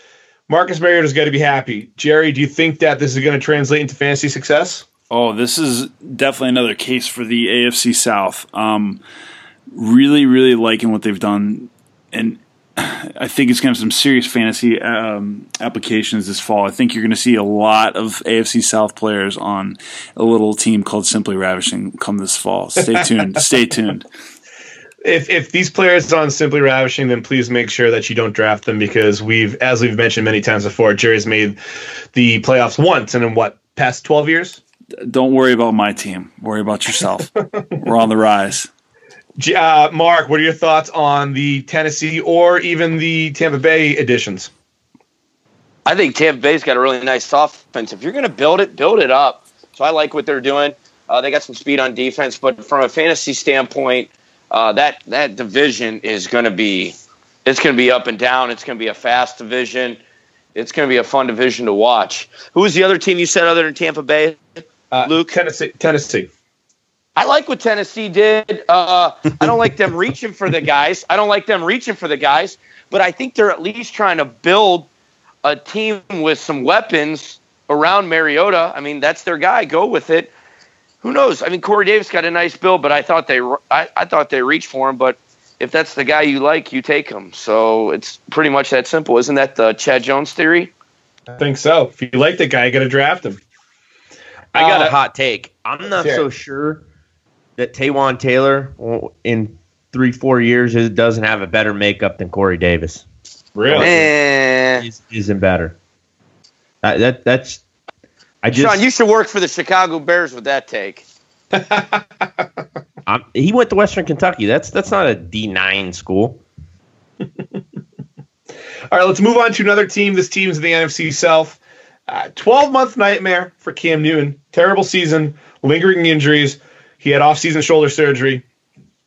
Marcus Mariota's got to be happy. Jerry, do you think that this is going to translate into fantasy success? Oh, this is definitely another case for the AFC South. Um, really, really liking what they've done, and I think it's going to have some serious fantasy um, applications this fall. I think you're going to see a lot of AFC South players on a little team called Simply Ravishing come this fall. Stay tuned. Stay tuned. If if these players are on Simply Ravishing, then please make sure that you don't draft them because we've, as we've mentioned many times before, Jerry's made the playoffs once, and in what past twelve years? Don't worry about my team. Worry about yourself. We're on the rise. Uh, Mark, what are your thoughts on the Tennessee or even the Tampa Bay additions? I think Tampa Bay's got a really nice offense. If you're going to build it, build it up. So I like what they're doing. Uh, they got some speed on defense, but from a fantasy standpoint, uh, that that division is going to be it's going to be up and down. It's going to be a fast division. It's going to be a fun division to watch. Who was the other team you said other than Tampa Bay? Uh, Luke, Tennessee. Tennessee. I like what Tennessee did. Uh, I don't like them reaching for the guys. I don't like them reaching for the guys, but I think they're at least trying to build a team with some weapons around Mariota. I mean, that's their guy. Go with it. Who knows? I mean, Corey Davis got a nice build, but I thought they I, I thought they reached for him. But if that's the guy you like, you take him. So it's pretty much that simple. Isn't that the Chad Jones theory? I think so. If you like the guy, you got to draft him. I got uh, a hot take. I'm not so sure that Taywan Taylor in three, four years doesn't have a better makeup than Corey Davis. Really? Eh. isn't better. Uh, that that's. I just, Sean, you should work for the Chicago Bears with that take. he went to Western Kentucky. That's that's not a D nine school. All right, let's move on to another team. This team's in the NFC South. Twelve uh, month nightmare for Cam Newton. Terrible season, lingering injuries. He had off-season shoulder surgery,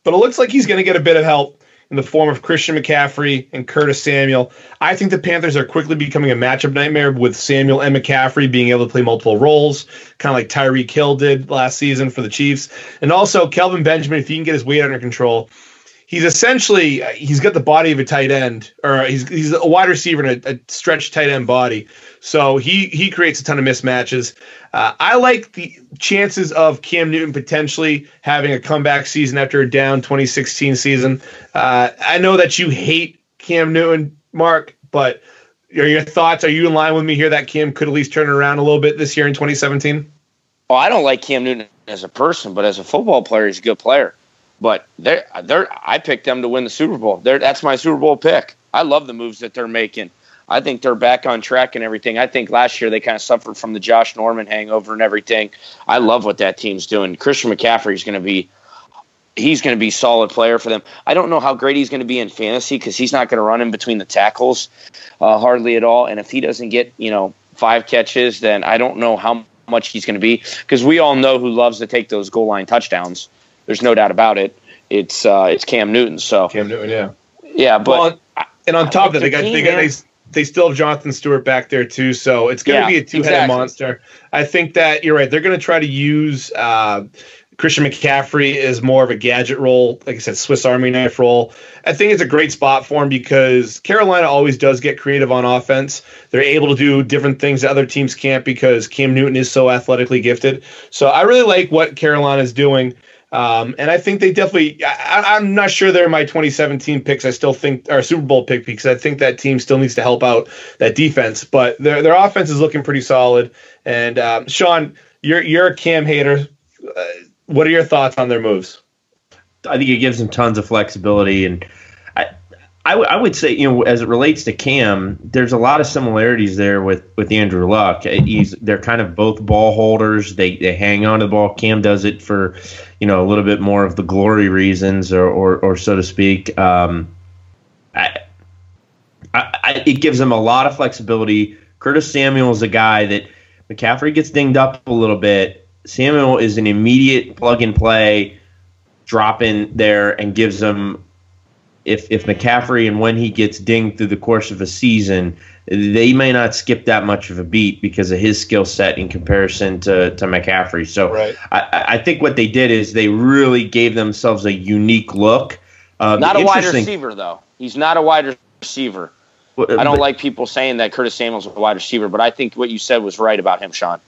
but it looks like he's going to get a bit of help in the form of Christian McCaffrey and Curtis Samuel. I think the Panthers are quickly becoming a matchup nightmare with Samuel and McCaffrey being able to play multiple roles, kind of like Tyreek Hill did last season for the Chiefs. And also Kelvin Benjamin, if he can get his weight under control, he's essentially he's got the body of a tight end, or he's he's a wide receiver in a, a stretched tight end body. So he he creates a ton of mismatches. Uh, I like the chances of Cam Newton potentially having a comeback season after a down 2016 season. Uh, I know that you hate Cam Newton, Mark, but are your thoughts? Are you in line with me here that Cam could at least turn around a little bit this year in 2017? Oh, I don't like Cam Newton as a person, but as a football player, he's a good player. But they're, they're, I picked them to win the Super Bowl. They're, that's my Super Bowl pick. I love the moves that they're making. I think they're back on track and everything. I think last year they kind of suffered from the Josh Norman hangover and everything. I love what that team's doing. Christian McCaffrey is going to be he's going to be solid player for them. I don't know how great he's going to be in fantasy because he's not going to run in between the tackles uh, hardly at all. And if he doesn't get you know five catches, then I don't know how much he's going to be because we all know who loves to take those goal line touchdowns. There's no doubt about it. It's uh, it's Cam Newton. So Cam Newton, yeah, yeah. But well, and on top of that, they got team, they got they, they still have Jonathan Stewart back there too. So it's going to yeah, be a two headed exactly. monster. I think that you're right. They're going to try to use. Uh, Christian McCaffrey is more of a gadget role, like I said, Swiss Army knife role. I think it's a great spot for him because Carolina always does get creative on offense. They're able to do different things that other teams can't because Cam Newton is so athletically gifted. So I really like what Carolina is doing. Um, and I think they definitely. I, am not sure they're my 2017 picks. I still think or Super Bowl pick because I think that team still needs to help out that defense. But their their offense is looking pretty solid. And um, Sean, you're you're a Cam hater. Uh, what are your thoughts on their moves? I think it gives them tons of flexibility and I, w- I would say, you know, as it relates to Cam, there's a lot of similarities there with, with Andrew Luck. Uh, he's they're kind of both ball holders. They they hang on to the ball. Cam does it for, you know, a little bit more of the glory reasons, or or, or so to speak. Um, I, I, it gives them a lot of flexibility. Curtis Samuel is a guy that McCaffrey gets dinged up a little bit. Samuel is an immediate plug and play, drop in there and gives them if if McCaffrey and when he gets dinged through the course of a season, they may not skip that much of a beat because of his skill set in comparison to, to McCaffrey. So Right. I, I think what they did is they really gave themselves a unique look. Um, Not a wide receiver though. He's not a wide receiver. Well, I don't but like people saying that Curtis Samuel's a wide receiver, but I think what you said was right about him, Sean.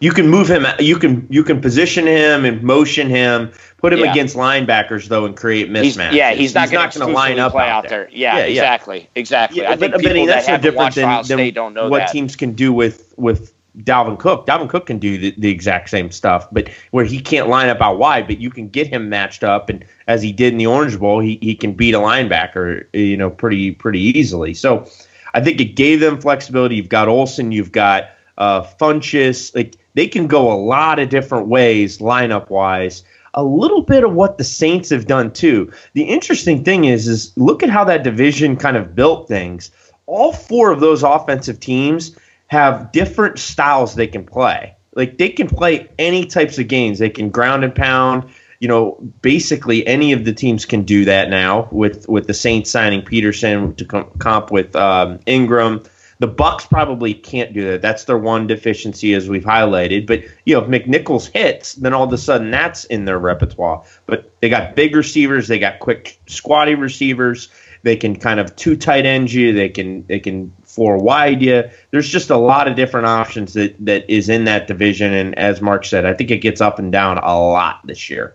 You can move him. You can you can position him and motion him. Put him Yeah. against linebackers though and create He's, mismatches. yeah, he's not going gonna to line up out out there. there. Yeah, Yeah, yeah. exactly, exactly. Yeah, I think but, people but that that's no different than, than don't know what that. teams can do with with Dalvin Cook. Dalvin Cook can do the, the exact same stuff, but where he can't line up out wide, but you can get him matched up, and as he did in the Orange Bowl, he, he can beat a linebacker, you know, pretty pretty easily. So I think it gave them flexibility. You've got Olsen, you've got uh, Funchess, like they can go a lot of different ways lineup wise. A little bit of what the Saints have done too. The interesting thing is, is look at how that division kind of built things. All four of those offensive teams have different styles they can play. Like they can play any types of games. They can ground and pound. You know, basically any of the teams can do that now with with the Saints signing Peterson to comp with um, Ingram. The Bucks probably can't do that. That's their one deficiency, as we've highlighted. But you know, if McNichols hits, then all of a sudden that's in their repertoire. But they got big receivers. They got quick, squatty receivers. They can kind of two tight end you. They can they can four wide you. There's just a lot of different options that that is in that division. And as Mark said, I think it gets up and down a lot this year.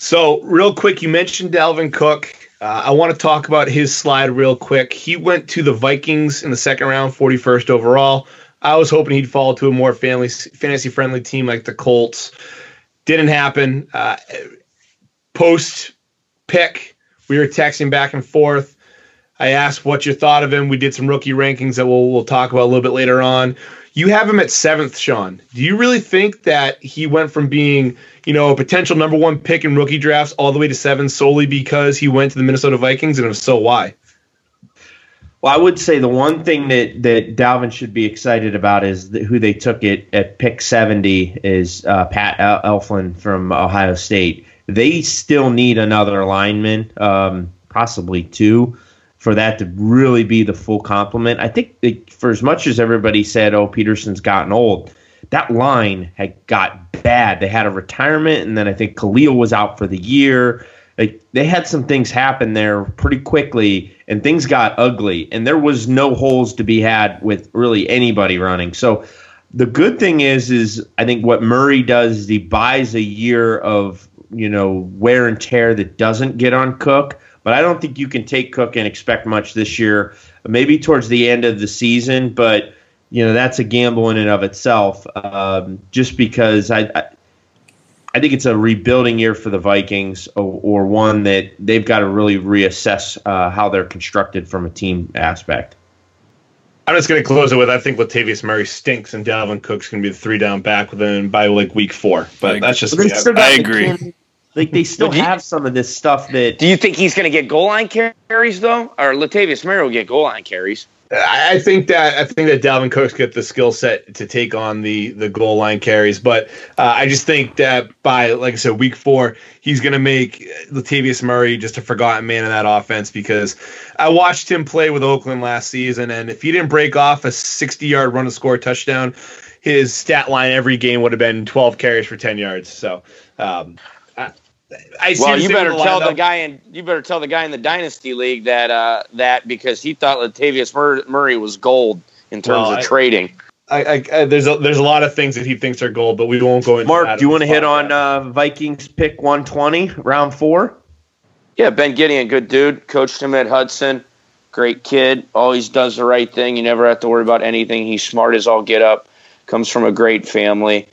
So, real quick, you mentioned Dalvin Cook. Uh, I want to talk about his slide real quick. He went to the Vikings in the second round, 41st overall. I was hoping he'd fall to a more family fantasy friendly team like the Colts. Didn't happen. Uh, Post pick, we were texting back and forth. I asked what you thought of him. We did some rookie rankings that we'll, we'll talk about a little bit later on. You have him at seventh, Sean. Do you really think that he went from being, you know, a potential number one pick in rookie drafts all the way to seven solely because he went to the Minnesota Vikings? And if so, why? Well, I would say the one thing that, that Dalvin should be excited about is who they took it at pick 70 is uh, Pat El- Elflein from Ohio State. They still need another lineman, um, possibly two, for that to really be the full complement. I think that for as much as everybody said, oh, Peterson's gotten old, that line had got bad. They had a retirement, and then I think Kalil was out for the year. Like they had some things happen there pretty quickly, and things got ugly, and there was no holes to be had with really anybody running. So the good thing is, is I think what Murray does is he buys a year of you know wear and tear that doesn't get on Cook. But I don't think you can take Cook and expect much this year. Maybe towards the end of the season, but you know that's a gamble in and of itself. Um, just because I, I I think it's a rebuilding year for the Vikings, or, or one that they've got to really reassess uh, how they're constructed from a team aspect. I'm just going to close it with I think Latavius Murray stinks and Dalvin Cook's going to be the three down back within by like week four. But that's just me. still I agree. Like they still you- have some of this stuff that Do you think he's going to get goal line carries though, or Latavius Murray will get goal line carries? I think that I think that Dalvin Cook's got the skill set to take on the the goal line carries, but uh, I just think that by like I said, week four, he's going to make Latavius Murray just a forgotten man in that offense because I watched him play with Oakland last season, and if he didn't break off a sixty yard run to score a touchdown, his stat line every game would have been twelve carries for ten yards. So. Um, I, I Well, you better with tell the lineup. guy in you better tell the guy in the dynasty league that uh, that because he thought Latavius Murray was gold in terms Well, of I- trading. I, I, I, there's a, there's a lot of things that he thinks are gold, but we won't go into. Mark. that Do you want to hit on uh, Vikings pick one twenty round four? Yeah, Ben Gedeon, good dude. Coached him at Hudson. Great kid. Always does the right thing. You never have to worry about anything. He's smart as all get up. Comes from a great family.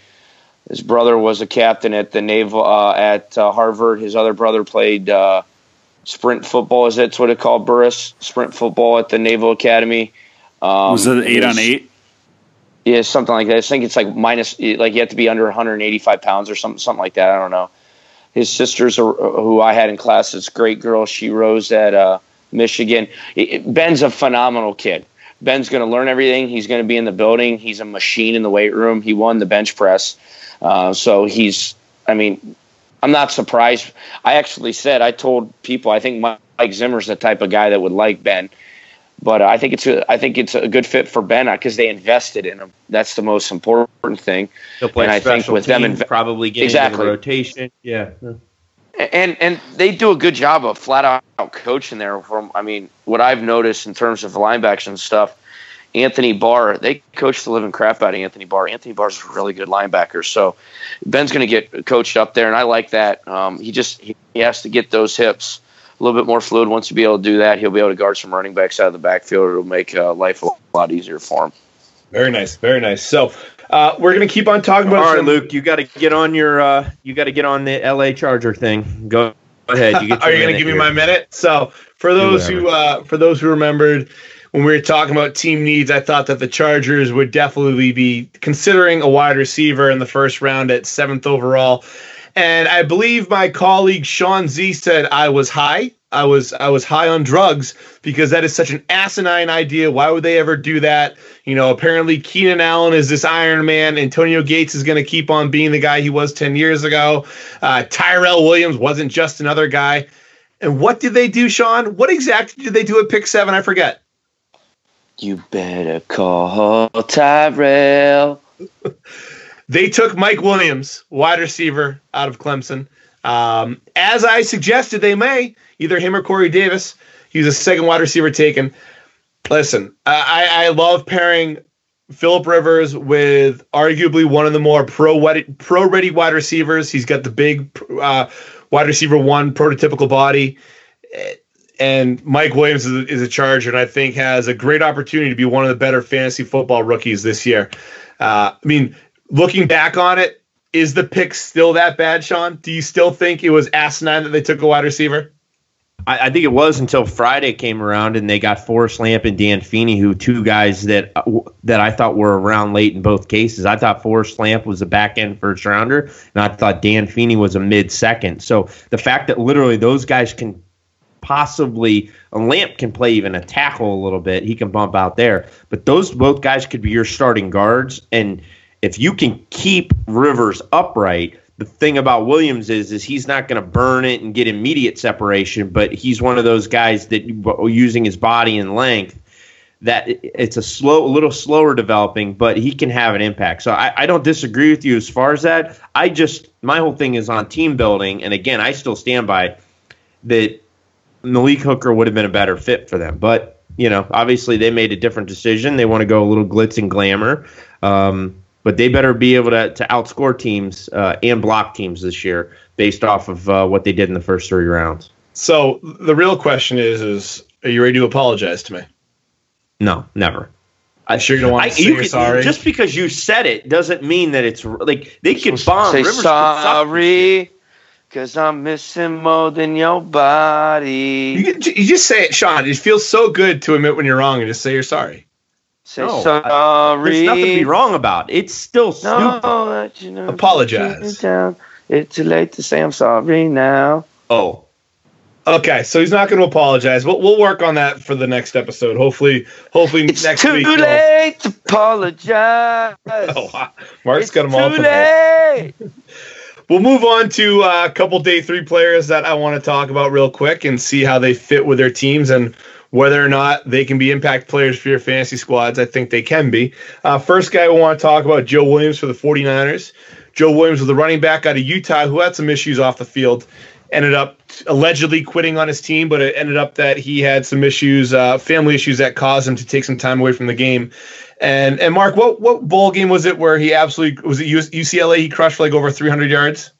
His brother was a captain at the naval uh, at uh, Harvard. His other brother played uh, sprint football. Is that's what it called, Burris? Sprint football at the Naval Academy. Um, Was that eight it on eight? Yeah, something like that. I think it's like minus, like you have to be under 185 pounds or something, something like that. I don't know. His sister's, a, who I had in class, this great girl. She rose at uh, Michigan. It- it- Ben's a phenomenal kid. Ben's going to learn everything. He's going to be in the building. He's a machine in the weight room. He won the bench press. Uh, so he's, I mean, I'm not surprised. I actually said, I told people, I think Mike Zimmer's the type of guy that would like Ben. But uh, I think it's a I think it's a good fit for Ben because they invested in him. That's the most important thing. He'll play And I think with them teams, probably get Exactly. into the rotation. Yeah. and and they do a good job of flat out coaching there. From I mean, what I've noticed in terms of linebacks and stuff, Anthony Barr, they coach the living crap out of Anthony Barr. Anthony Barr's a really good linebacker, so Ben's going to get coached up there, and I like that. Um, he just he, he has to get those hips a little bit more fluid. Once he be able to do that, he'll be able to guard some running backs out of the backfield. It'll make uh, life a lot easier for him. Very nice, very nice. So uh, we're gonna keep on talking about. right, some- Luke, you got to get on your uh, you got to get on the LA Charger thing. Go ahead. You get Are you going to minute give me my minute? So, for those who uh, for those who remembered when we were talking about team needs, I thought that the Chargers would definitely be considering a wide receiver in the first round at seventh overall. And I believe my colleague Sean Z said I was high. I was I was high on drugs because that is such an asinine idea. Why would they ever do that? You know, apparently Keenan Allen is this Iron Man. Antonio Gates is going to keep on being the guy he was ten years ago. Uh, Tyrell Williams wasn't just another guy. And what did they do, Sean? What exactly did they do at pick seven? I forget. You better call Tyrell. They took Mike Williams, wide receiver out of Clemson. Um, as I suggested, they may either him or Corey Davis. He's a second wide receiver taken. Listen, I, I love pairing Philip Rivers with arguably one of the more pro pro ready wide receivers. He's got the big uh, wide receiver one prototypical body. And Mike Williams is a, is a Charger, and I think has a great opportunity to be one of the better fantasy football rookies this year. Uh, I mean, looking back on it, is the pick still that bad, Sean? Do you still think it was asinine that they took a wide receiver? I, I think it was until Friday came around and they got Forrest Lamp and Dan Feeney, who two guys that uh, that I thought were around late in both cases. I thought Forrest Lamp was a back end first rounder, and I thought Dan Feeney was a mid second. So the fact that literally those guys can possibly a Lamp can play even a tackle a little bit, he can bump out there, but those both guys could be your starting guards and if you can keep Rivers upright, the thing about Williams is is he's not going to burn it and get immediate separation, but he's one of those guys that using his body and length that it's a slow, a little slower developing, but he can have an impact. So I, I don't disagree with you as far as that. I just my whole thing is on team building, and again, I still stand by that. Malik Hooker would have been a better fit for them, but you know, obviously they made a different decision. They want to go a little glitz and glamour. Um, but they better be able to, to outscore teams uh, and block teams this year based off of uh, what they did in the first three rounds. So the real question is: Is are you ready to apologize to me? No, never. I'm sure you don't want to say you you're could- sorry. Just because you said it doesn't mean that it's like they could bomb. Say Rivers could sorry, cause I'm missing more than your body. you, can- you just say it, Sean. It feels so good to admit when you're wrong and just say you're sorry. Say No, sorry. There's nothing to be wrong about. It's still No, stupid. that you know, Apologize. down. It's too late to say I'm sorry now. Oh, Okay, so he's not going to apologize. We'll, we'll work on that for the next episode. Hopefully, hopefully It's next too week. we'll- late to apologize. Oh, wow. Mark's it's got them all. too tonight. We'll move on to uh, a couple day three players that I want to talk about real quick and see how they fit with their teams and whether or not they can be impact players for your fantasy squads. I think they can be. Uh, first guy we want to talk about, Joe Williams for the 49ers. Joe Williams was the running back out of Utah who had some issues off the field. Ended up allegedly quitting on his team, but it ended up that he had some issues, uh, family issues that caused him to take some time away from the game. And and Mark, what what bowl game was it where he absolutely was it UCLA? He crushed for like over 300 yards.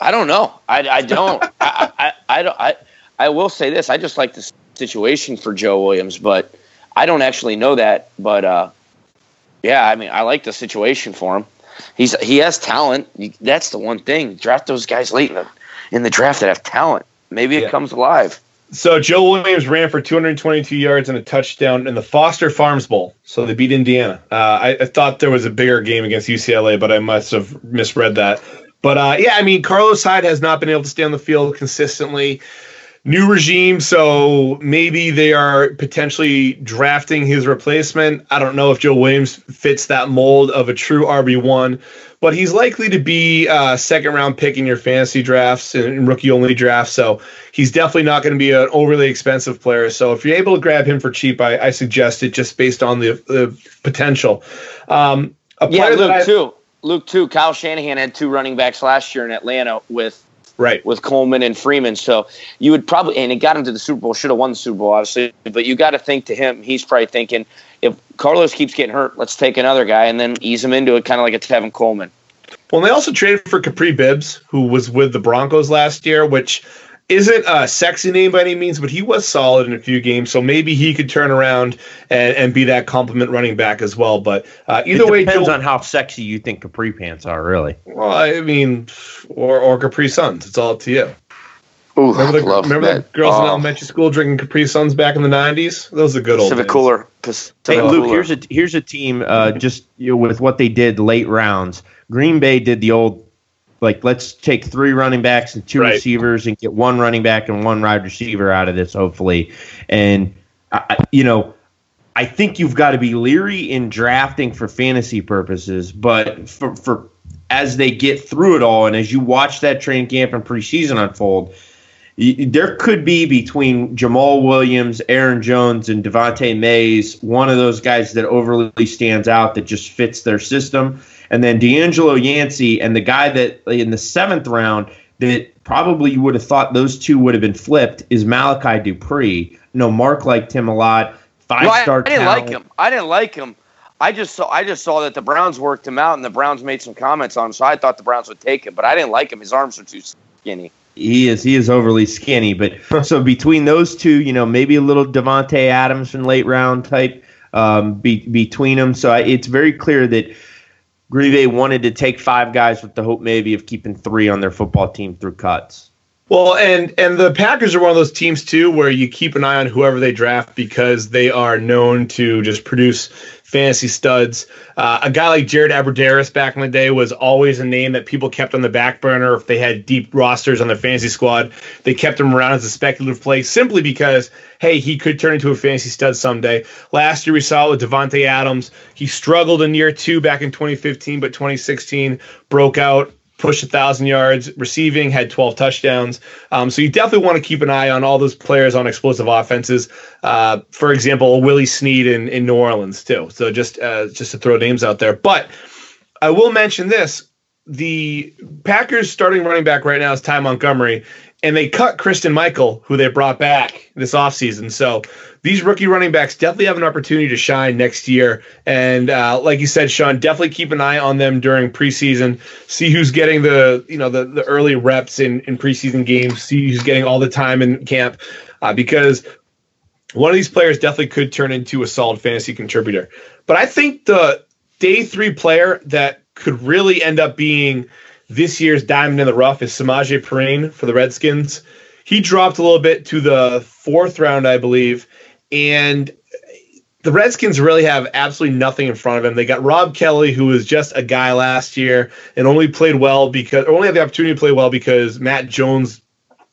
I don't know. I, I don't. I, I, I don't. I, I will say this. I just like the situation for Joe Williams, but I don't actually know that. But uh, yeah, I mean, I like the situation for him. He's he has talent. That's the one thing. Draft those guys late in the in the draft that have talent. Maybe it Yeah. comes alive. So Joe Williams ran for 222 yards and a touchdown in the Foster Farms Bowl. So they beat Indiana. Uh, I, I thought there was a bigger game against UCLA, but I must have misread that. But uh, yeah, I mean, Carlos Hyde has not been able to stay on the field consistently. New regime, so maybe they are potentially drafting his replacement. I don't know if Joe Williams fits that mold of a true RB1, but he's likely to be a second round pick in your fantasy drafts and rookie only drafts. So he's definitely not going to be an overly expensive player. So if you're able to grab him for cheap, I, I suggest it just based on the, the potential. Um, yeah, Luke, I, too. Luke, too. Kyle Shanahan had two running backs last year in Atlanta with right with Coleman and Freeman. So you would probably and it got him to the Super Bowl. Should have won the Super Bowl, obviously. But you got to think to him. He's probably thinking if Carlos keeps getting hurt, let's take another guy and then ease him into it, kind of like a Tevin Coleman. Well, they also traded for Kapri Bibbs, who was with the Broncos last year, which isn't a sexy name by any means, but he was solid in a few games. So maybe he could turn around and, and be that compliment running back as well. But uh, either it way, depends on how sexy you think Capri pants are, really. Well, I mean, or or Capri Suns. It's all up to you. Ooh, remember the, love remember that. the girls in Oh. elementary school drinking Capri Suns back in the '90s? Those are good old Pacific days. Cooler. Pacific Hey, Luke, Cooler. here's a here's a team uh, just you know, with what they did late rounds. Green Bay did the old like let's take three running backs and two Right. receivers and get one running back and one wide receiver out of this, hopefully. And I, you know, I think you've got to be leery in drafting for fantasy purposes, but for for as they get through it all and as you watch that training camp and preseason unfold, there could be between Jamaal Williams, Aaron Jones, and Devante Mays one of those guys that overly stands out that just fits their system. And then DeAngelo Yancey and the guy that in the seventh round that probably you would have thought those two would have been flipped is Malachi Dupre. No, Mark liked him a lot. Five no, star. I didn't like him. I didn't like him. I just saw I just saw that the Browns worked him out and the Browns made some comments on him, so I thought the Browns would take him, but I didn't like him. His arms are too skinny. He is he is overly skinny, but so between those two, you know, maybe a little Davante Adams in late round type um, be, between them. So I, it's very clear that Bay wanted to take five guys with the hope maybe of keeping three on their football team through cuts. Well, and and the Packers are one of those teams too where you keep an eye on whoever they draft because they are known to just produce fantasy studs. Uh, a guy like Jared Abbrederis back in the day was always a name that people kept on the back burner if they had deep rosters on their fantasy squad. They kept him around as a speculative play simply because hey, he could turn into a fantasy stud someday. Last year we saw it with Davante Adams. He struggled in year two back in 2015, but 2016 broke out pushed a thousand yards receiving, had 12 touchdowns. Um, so you definitely want to keep an eye on all those players on explosive offenses. Uh, for example, Willie Snead in, in New Orleans too. So just uh, just to throw names out there, but I will mention this: the Packers starting running back right now is Ty Montgomery, and they cut Christine Michael, who they brought back this offseason. So these rookie running backs definitely have an opportunity to shine next year. And uh, like you said, Sean, definitely keep an eye on them during preseason. See who's getting the you know the, the early reps in, in preseason games. See who's getting all the time in camp, uh, because one of these players definitely could turn into a solid fantasy contributor. But I think the day three player that could really end up being this year's diamond in the rough is Samaje Perine for the Redskins. He dropped a little bit to the fourth round, I believe, and the Redskins really have absolutely nothing in front of him. They got Rob Kelley, who was just a guy last year and only played well because, only had the opportunity to play well because Matt Jones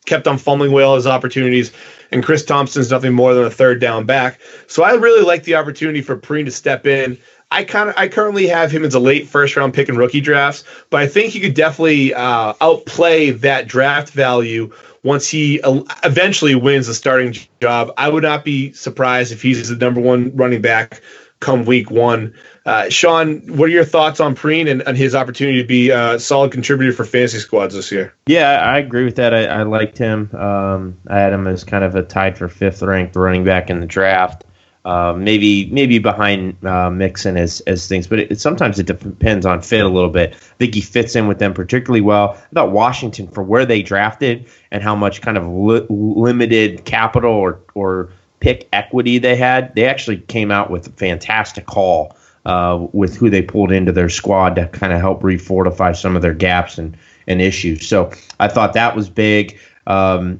kept on fumbling away all his opportunities, and Chris Thompson's nothing more than a third down back. So I really like the opportunity for Perine to step in. I kind of I currently have him as a late first round pick in rookie drafts, but I think he could definitely uh, outplay that draft value once he uh, eventually wins the starting job. I would not be surprised if he's the number one running back come week one. Uh, Sean, what are your thoughts on Perine and, and his opportunity to be a solid contributor for fantasy squads this year? Yeah, I agree with that. I, I liked him. Um, I had him as kind of a tied for fifth ranked running back in the draft. Uh, maybe maybe behind uh, Mixon as as things, but it, sometimes it depends on fit a little bit. I think he fits in with them particularly well. I thought Washington for where they drafted and how much kind of li- limited capital or or pick equity they had, they actually came out with a fantastic haul uh, with who they pulled into their squad to kind of help refortify some of their gaps and, and issues. So I thought that was big. Um,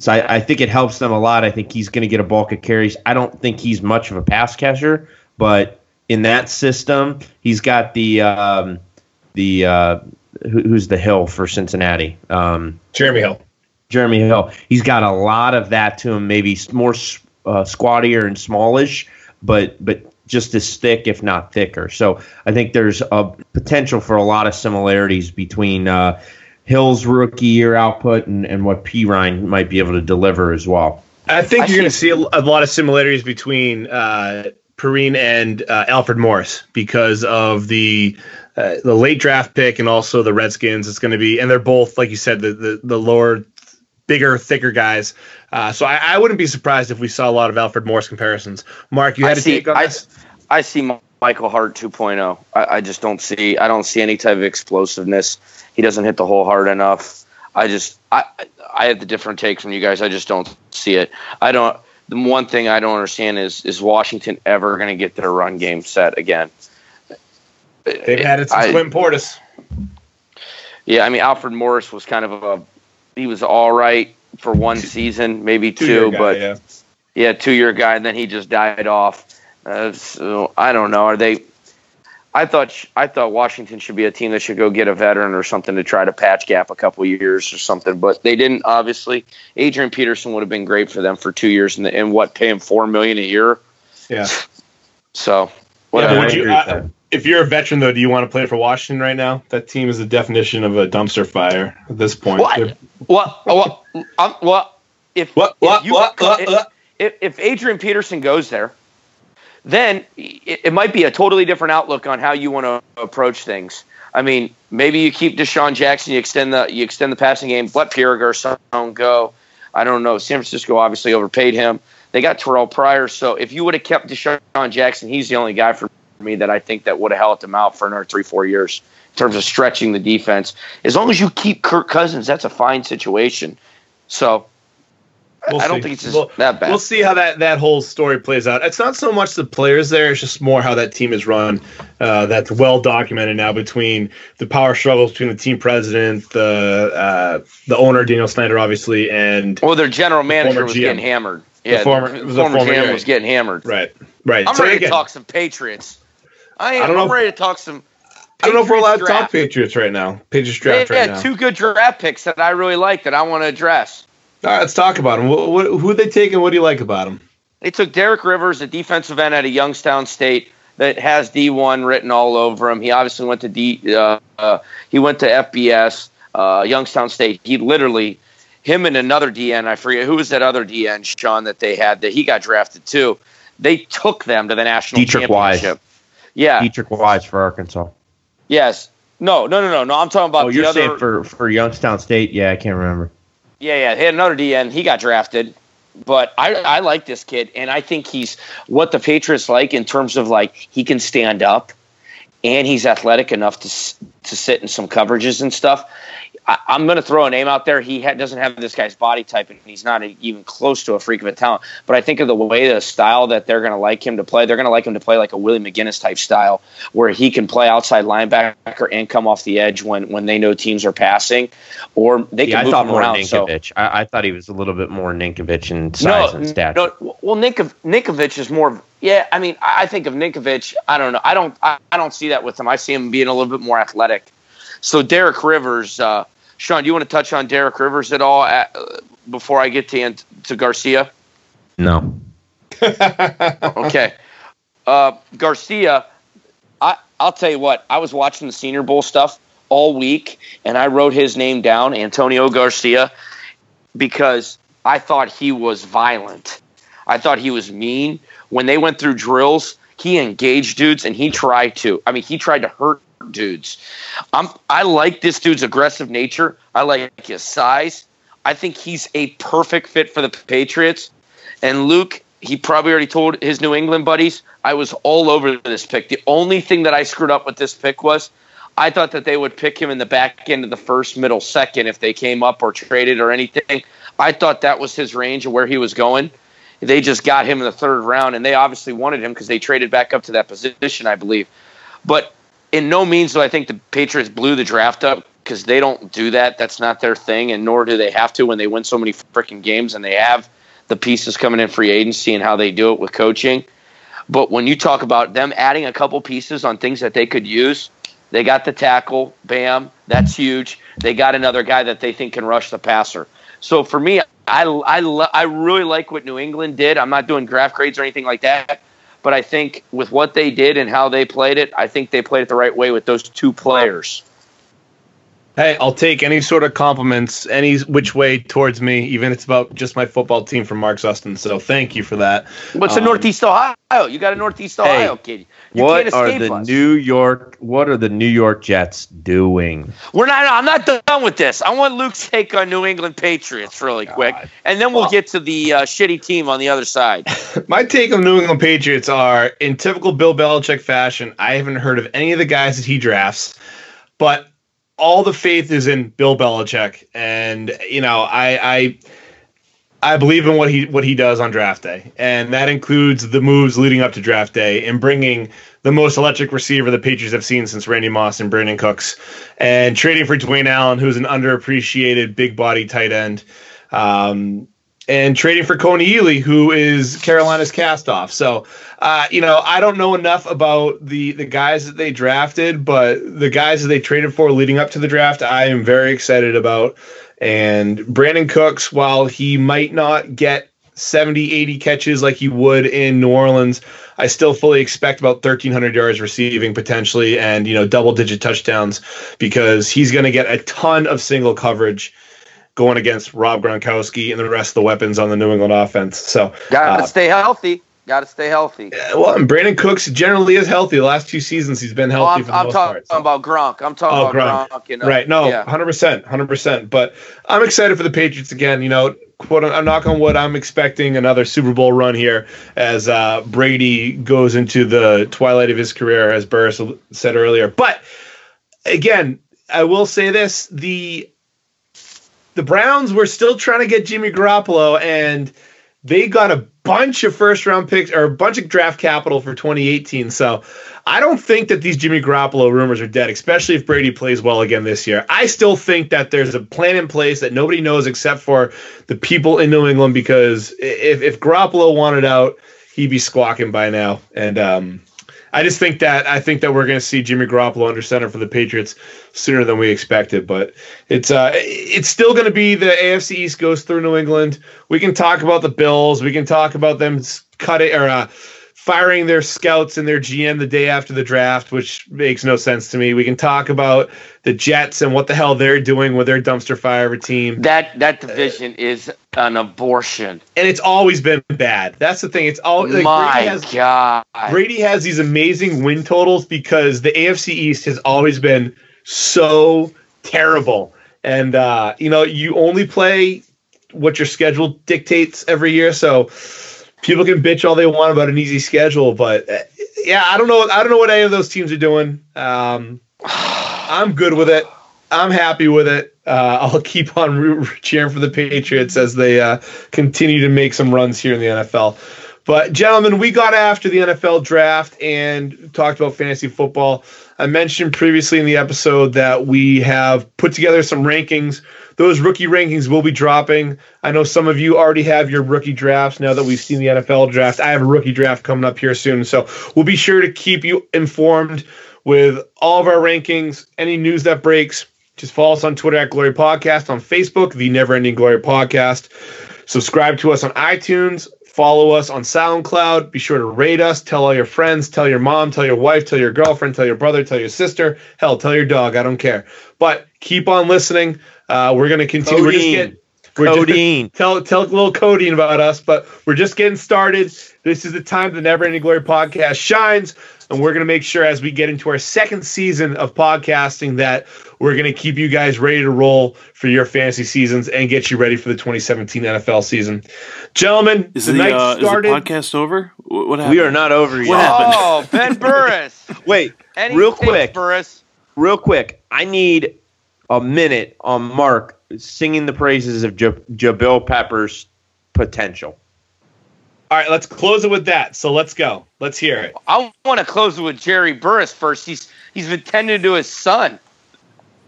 so I, I think it helps them a lot. I think he's going to get a bulk of carries. I don't think he's much of a pass catcher, but in that system, he's got the um, the uh, who, who's the hill for Cincinnati. Um, Jeremy Hill. Jeremy Hill. He's got a lot of that to him, maybe more uh, squattier and smallish, but but just as thick, if not thicker. So I think there's a potential for a lot of similarities between uh, Hill's rookie year output and, and what Perine might be able to deliver as well. I think I you're going to see a, a, lot of similarities between uh, Perine and uh, Alfred Morris because of the uh, the late draft pick and also the Redskins. It's going to be, and they're both, like you said, the the, the lower, bigger, thicker guys. Uh, so I, I, wouldn't be surprised if we saw a lot of Alfred Morris comparisons. Mark, you had to take on I, this. I see Michael Hart 2.0. I, I just don't see. I don't see any type of explosiveness. He doesn't hit the hole hard enough. I just I I have the different take from you guys. I just don't see it. I don't. The one thing I don't understand is is Washington ever going to get their run game set again? They've had it since I, Clinton Portis. Yeah, I mean Alfred Morris was kind of a he was all right for one season, maybe two, two guy, but yeah. yeah, two year guy, and then he just died off. Uh, so I don't know. Are they? I thought I thought Washington should be a team that should go get a veteran or something to try to patch gap a couple years or something, but they didn't. Obviously, Adrian Peterson would have been great for them for two years and, and what pay him four million a year. Yeah. So whatever. Yeah, you, uh, if you're a veteran though, do you want to play for Washington right now? That team is the definition of a dumpster fire at this point. What? What? What? Um, what? If what? What? If, you, what? What? If, if Adrian Peterson goes there then it, might be a totally different outlook on how you want to approach things. I mean, maybe you keep DeSean Jackson, you extend the you extend the passing game, let Pierre Garcon go. I don't know. San Francisco obviously overpaid him. They got Terrelle Pryor, so if you would have kept DeSean Jackson, he's the only guy for me that I think that would have helped him out for another three, four years in terms of stretching the defense. As long as you keep Kirk Cousins, that's a fine situation. So We'll I don't think it's we'll, that bad. We'll see how that, that whole story plays out. It's not so much the players there; it's just more how that team is run. Uh, that's well documented now between the power struggles between the team president, the uh, the owner Daniel Snyder, obviously, and well, their general manager was GM. getting hammered. Yeah, the former, the, the former, former GM was getting hammered. Right, right. I'm so ready again, to talk some Patriots. I am. I don't know I'm ready to talk some. I don't know if we're allowed draft. to talk Patriots right now. Patriots draft yeah, right yeah, now. two good draft picks that I really like that I want to address. All right, let's talk about them. What, what, who they taking? What do you like about them? They took Derek Rivers, a defensive end at a Youngstown State that has D1 written all over him. He obviously went to D. Uh, uh, he went to FBS, uh, Youngstown State. He literally, him and another DN, I forget who was that other DN, Sean, that they had that he got drafted too. They took them to the national Deatrich championship. Wise. Yeah, Deatrich Wise for Arkansas. Yes. No, no, no, no, no. I'm talking about. Oh, you're other, saying for for Youngstown State? Yeah, I can't remember. Yeah, yeah. He had another DN. He got drafted. But I, I like this kid, and I think he's what the Patriots like in terms of like he can stand up, and he's athletic enough to to sit in some coverages and stuff. I, am going to throw a name out there. He ha- doesn't have this guy's body type, and he's not a, even close to a freak of a talent. But I think of the way, the style that they're going to like him to play. They're going to like him to play like a Willie McGinest type style, where he can play outside linebacker and come off the edge when when they know teams are passing, or they can yeah, move I thought him more around. Ninkovich. So. I, I, thought he was a little bit more Ninkovich in size no, and stature. No, well, Ninkov, Ninkovich is more. Yeah, I mean, I think of Ninkovich. I don't know. I don't. I, I don't see that with him. I see him being a little bit more athletic. So Derek Rivers. Uh, Sean, do you want to touch on Derek Rivers at all at, uh, before I get to to Garcia? No. okay. Uh, Garcia, I I'll tell you what. I was watching the Senior Bowl stuff all week, and I wrote his name down, Antonio Garcia, because I thought he was violent. I thought he was mean. When they went through drills, he engaged dudes, and he tried to. I mean, he tried to hurt dudes. I'm I like this dude's aggressive nature. I like his size. I think he's a perfect fit for the Patriots. And Luke, he probably already told his New England buddies, I was all over this pick. The only thing that I screwed up with this pick was I thought that they would pick him in the back end of the first, middle, second if they came up or traded or anything. I thought that was his range of where he was going. They just got him in the third round, and they obviously wanted him because they traded back up to that position, I believe. But in no means do I think the Patriots blew the draft up because they don't do that. That's not their thing, and nor do they have to when they win so many freaking games and they have the pieces coming in free agency and how they do it with coaching. But when you talk about them adding a couple pieces on things that they could use, they got the tackle, bam, that's huge. They got another guy that they think can rush the passer. So for me, I I I really like what New England did. I'm not doing draft grades or anything like that, but I think with what they did and how they played it, I think they played it the right way with those two players. Hey, I'll take any sort of compliments, any which way towards me, even if it's about just my football team from Mark Zustin. So thank you for that. What's Um, Northeast Ohio? You got a Northeast Ohio kid. You what are the us. New York? What are the New York Jets doing? We're not. I'm not done with this. I want Luke's take on New England Patriots really quick, and then we'll get to the uh, shitty team on the other side. My take on New England Patriots are in typical Bill Belichick fashion. I haven't heard of any of the guys that he drafts, but all the faith is in Bill Belichick, and you know I I I believe in what he what he does on draft day, and that includes the moves leading up to draft day and bringing the most electric receiver the Patriots have seen since Randy Moss and Brandin Cooks, and trading for Dwayne Allen, who's an underappreciated big body tight end. Um, and trading for Kony Ealy, who is Carolina's castoff. So, uh, you know, I don't know enough about the the guys that they drafted, but the guys that they traded for leading up to the draft, I am very excited about. And Brandin Cooks, while he might not get 70, 80 catches like he would in New Orleans, I still fully expect about 1,300 yards receiving potentially and, you know, double digit touchdowns because he's going to get a ton of single coverage going against Rob Gronkowski and the rest of the weapons on the New England offense. So, Got to uh, stay healthy. Got to stay healthy. well, and Brandin Cooks generally is healthy. The last two seasons, he's been Oh, healthy I'm, for the I'm most talking part. so- about Gronk. I'm talking Oh, about Gronk. Gronk. and, uh, Right. No, 100%. 100%. But I'm excited for the Patriots again. You know, quote, I'm knock on wood, I'm expecting another Super Bowl run here as uh, Brady goes into the twilight of his career, as Burris said earlier. But again, I will say this the the Browns were still trying to get Jimmy Garoppolo, and they got a bunch of first round picks or a bunch of draft capital for 2018. So I don't think that these Jimmy Garoppolo rumors are dead, especially if Brady plays well again this year. I still think that there's a plan in place that nobody knows except for the people in New England because if, if Garoppolo wanted out, he'd be squawking by now. And um, I just think that I think that we're going to see Jimmy Garoppolo under center for the Patriots sooner than we expected. But it's uh, it's still going to be the AFC East goes through New England. We can talk about the Bills. We can talk about them cutting or uh, firing their scouts and their GM the day after the draft, which makes no sense to me. We can talk about the Jets and what the hell they're doing with their dumpster fire of a team. That that division is an abortion. And it's always been bad. That's the thing. It's all like, My Brady has, God. Brady has these amazing win totals because the AFC East has always been so terrible. And uh, you know, you only play what your schedule dictates every year, so people can bitch all they want about an easy schedule, but uh, yeah, I don't know. I don't know what any of those teams are doing. Um, I'm good with it. I'm happy with it. Uh, I'll keep on cheering for the Patriots as they uh, continue to make some runs here in the NFL. But gentlemen, we got after the NFL draft and talked about fantasy football. I mentioned previously in the episode that we have put together some rankings. Those rookie rankings will be dropping. I know some of you already have your rookie drafts now that we've seen the NFL draft. I have a rookie draft coming up here soon, so we'll be sure to keep you informed with all of our rankings, any news that breaks. Just follow us on Twitter at Glory Podcast, on Facebook, the Never Ending Glory Podcast. Subscribe to us on iTunes. Follow us on SoundCloud. Be sure to rate us. Tell all your friends. Tell your mom. Tell your wife. Tell your girlfriend. Tell your brother. Tell your sister. Hell, tell your dog. I don't care. But keep on listening. Uh, we're going to continue. We're just Codeine. getting. We're just- tell tell a little codeine about us, but we're just getting started. This is the time the Never Ending Glory podcast shines, and we're gonna make sure as we get into our second season of podcasting that we're gonna keep you guys ready to roll for your fantasy seasons and get you ready for the 2017 NFL season. Gentlemen, Is the the, night uh, is the podcast over? What, what happened? We are not over What yet. happened? Oh, Ben Burris. Wait, Any real quick, Burris. real quick. I need a minute on Mark singing the praises of J- Jabril Pepper's potential. All right, let's close it with that. So let's go. Let's hear it. I want to close it with Jerry Burris first. He's he's been tending to his son.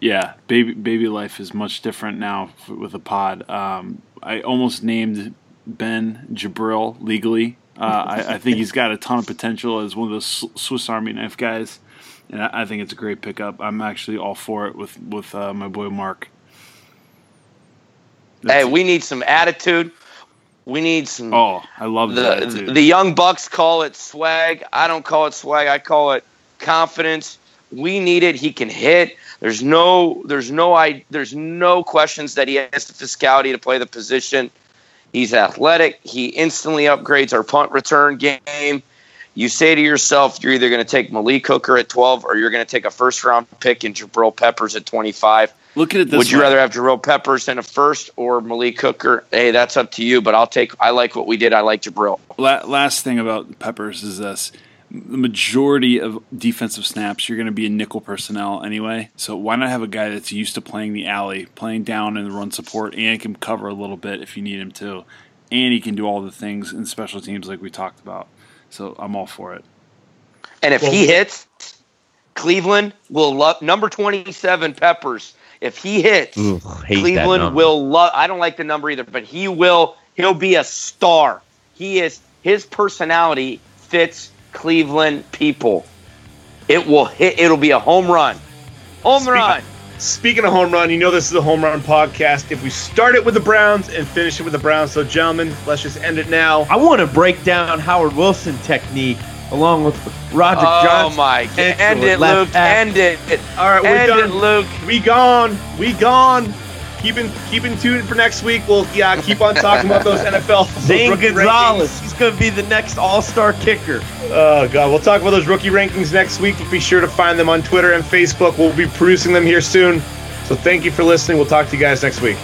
Yeah, baby baby life is much different now with a pod. Um, I almost named Ben Jabril legally. Uh, I, I think he's got a ton of potential as one of those Swiss Army knife guys, and I, I think it's a great pickup. I'm actually all for it with with uh, my boy Mark. Hey, we need some attitude. We need some. Oh, I love the that. too. the young bucks call it swag. I don't call it swag. I call it confidence. We need it. He can hit. There's no there's no I there's no questions that he has the physicality to play the position. He's athletic. He instantly upgrades our punt return game. You say to yourself, you're either going to take Malik Hooker at 12 or you're going to take a first round pick in Jabril Peppers at 25. Look at it this Would you way. rather have Jabril Peppers than a first or Malik Hooker? Hey, that's up to you, but I'll take I like what we did. I like Jabril. La- last thing about Peppers is this: the majority of defensive snaps, you're going to be in nickel personnel anyway. So why not have a guy that's used to playing the alley, playing down in the run support, and can cover a little bit if you need him to, and he can do all the things in special teams like we talked about. So I'm all for it. And if Well- he hits, Cleveland will love number 27 Peppers. If he hits, Ugh, hate that Cleveland will love I don't like the number either, but he will he'll be a star. He is his personality fits Cleveland people. It will hit it'll be a home run. Home Speak- run. Speaking of home run, you know this is a home run podcast. If we start it with the Browns and finish it with the Browns, so gentlemen, let's just end it now. I want to break down Howard Wilson technique along with Roger Oh Johnson. Oh my god. End it, Luke. End it. All right, we're End done. it, Luke. We gone. We gone. Keeping keeping tuned for next week. We'll yeah keep on talking about those NFL. Zane Gonzalez. rankings. He's going to be the next All-Star kicker. Oh god, we'll talk about those rookie rankings next week. Be sure to find them on Twitter and Facebook. We'll be producing them here soon. So thank you for listening. We'll talk to you guys next week.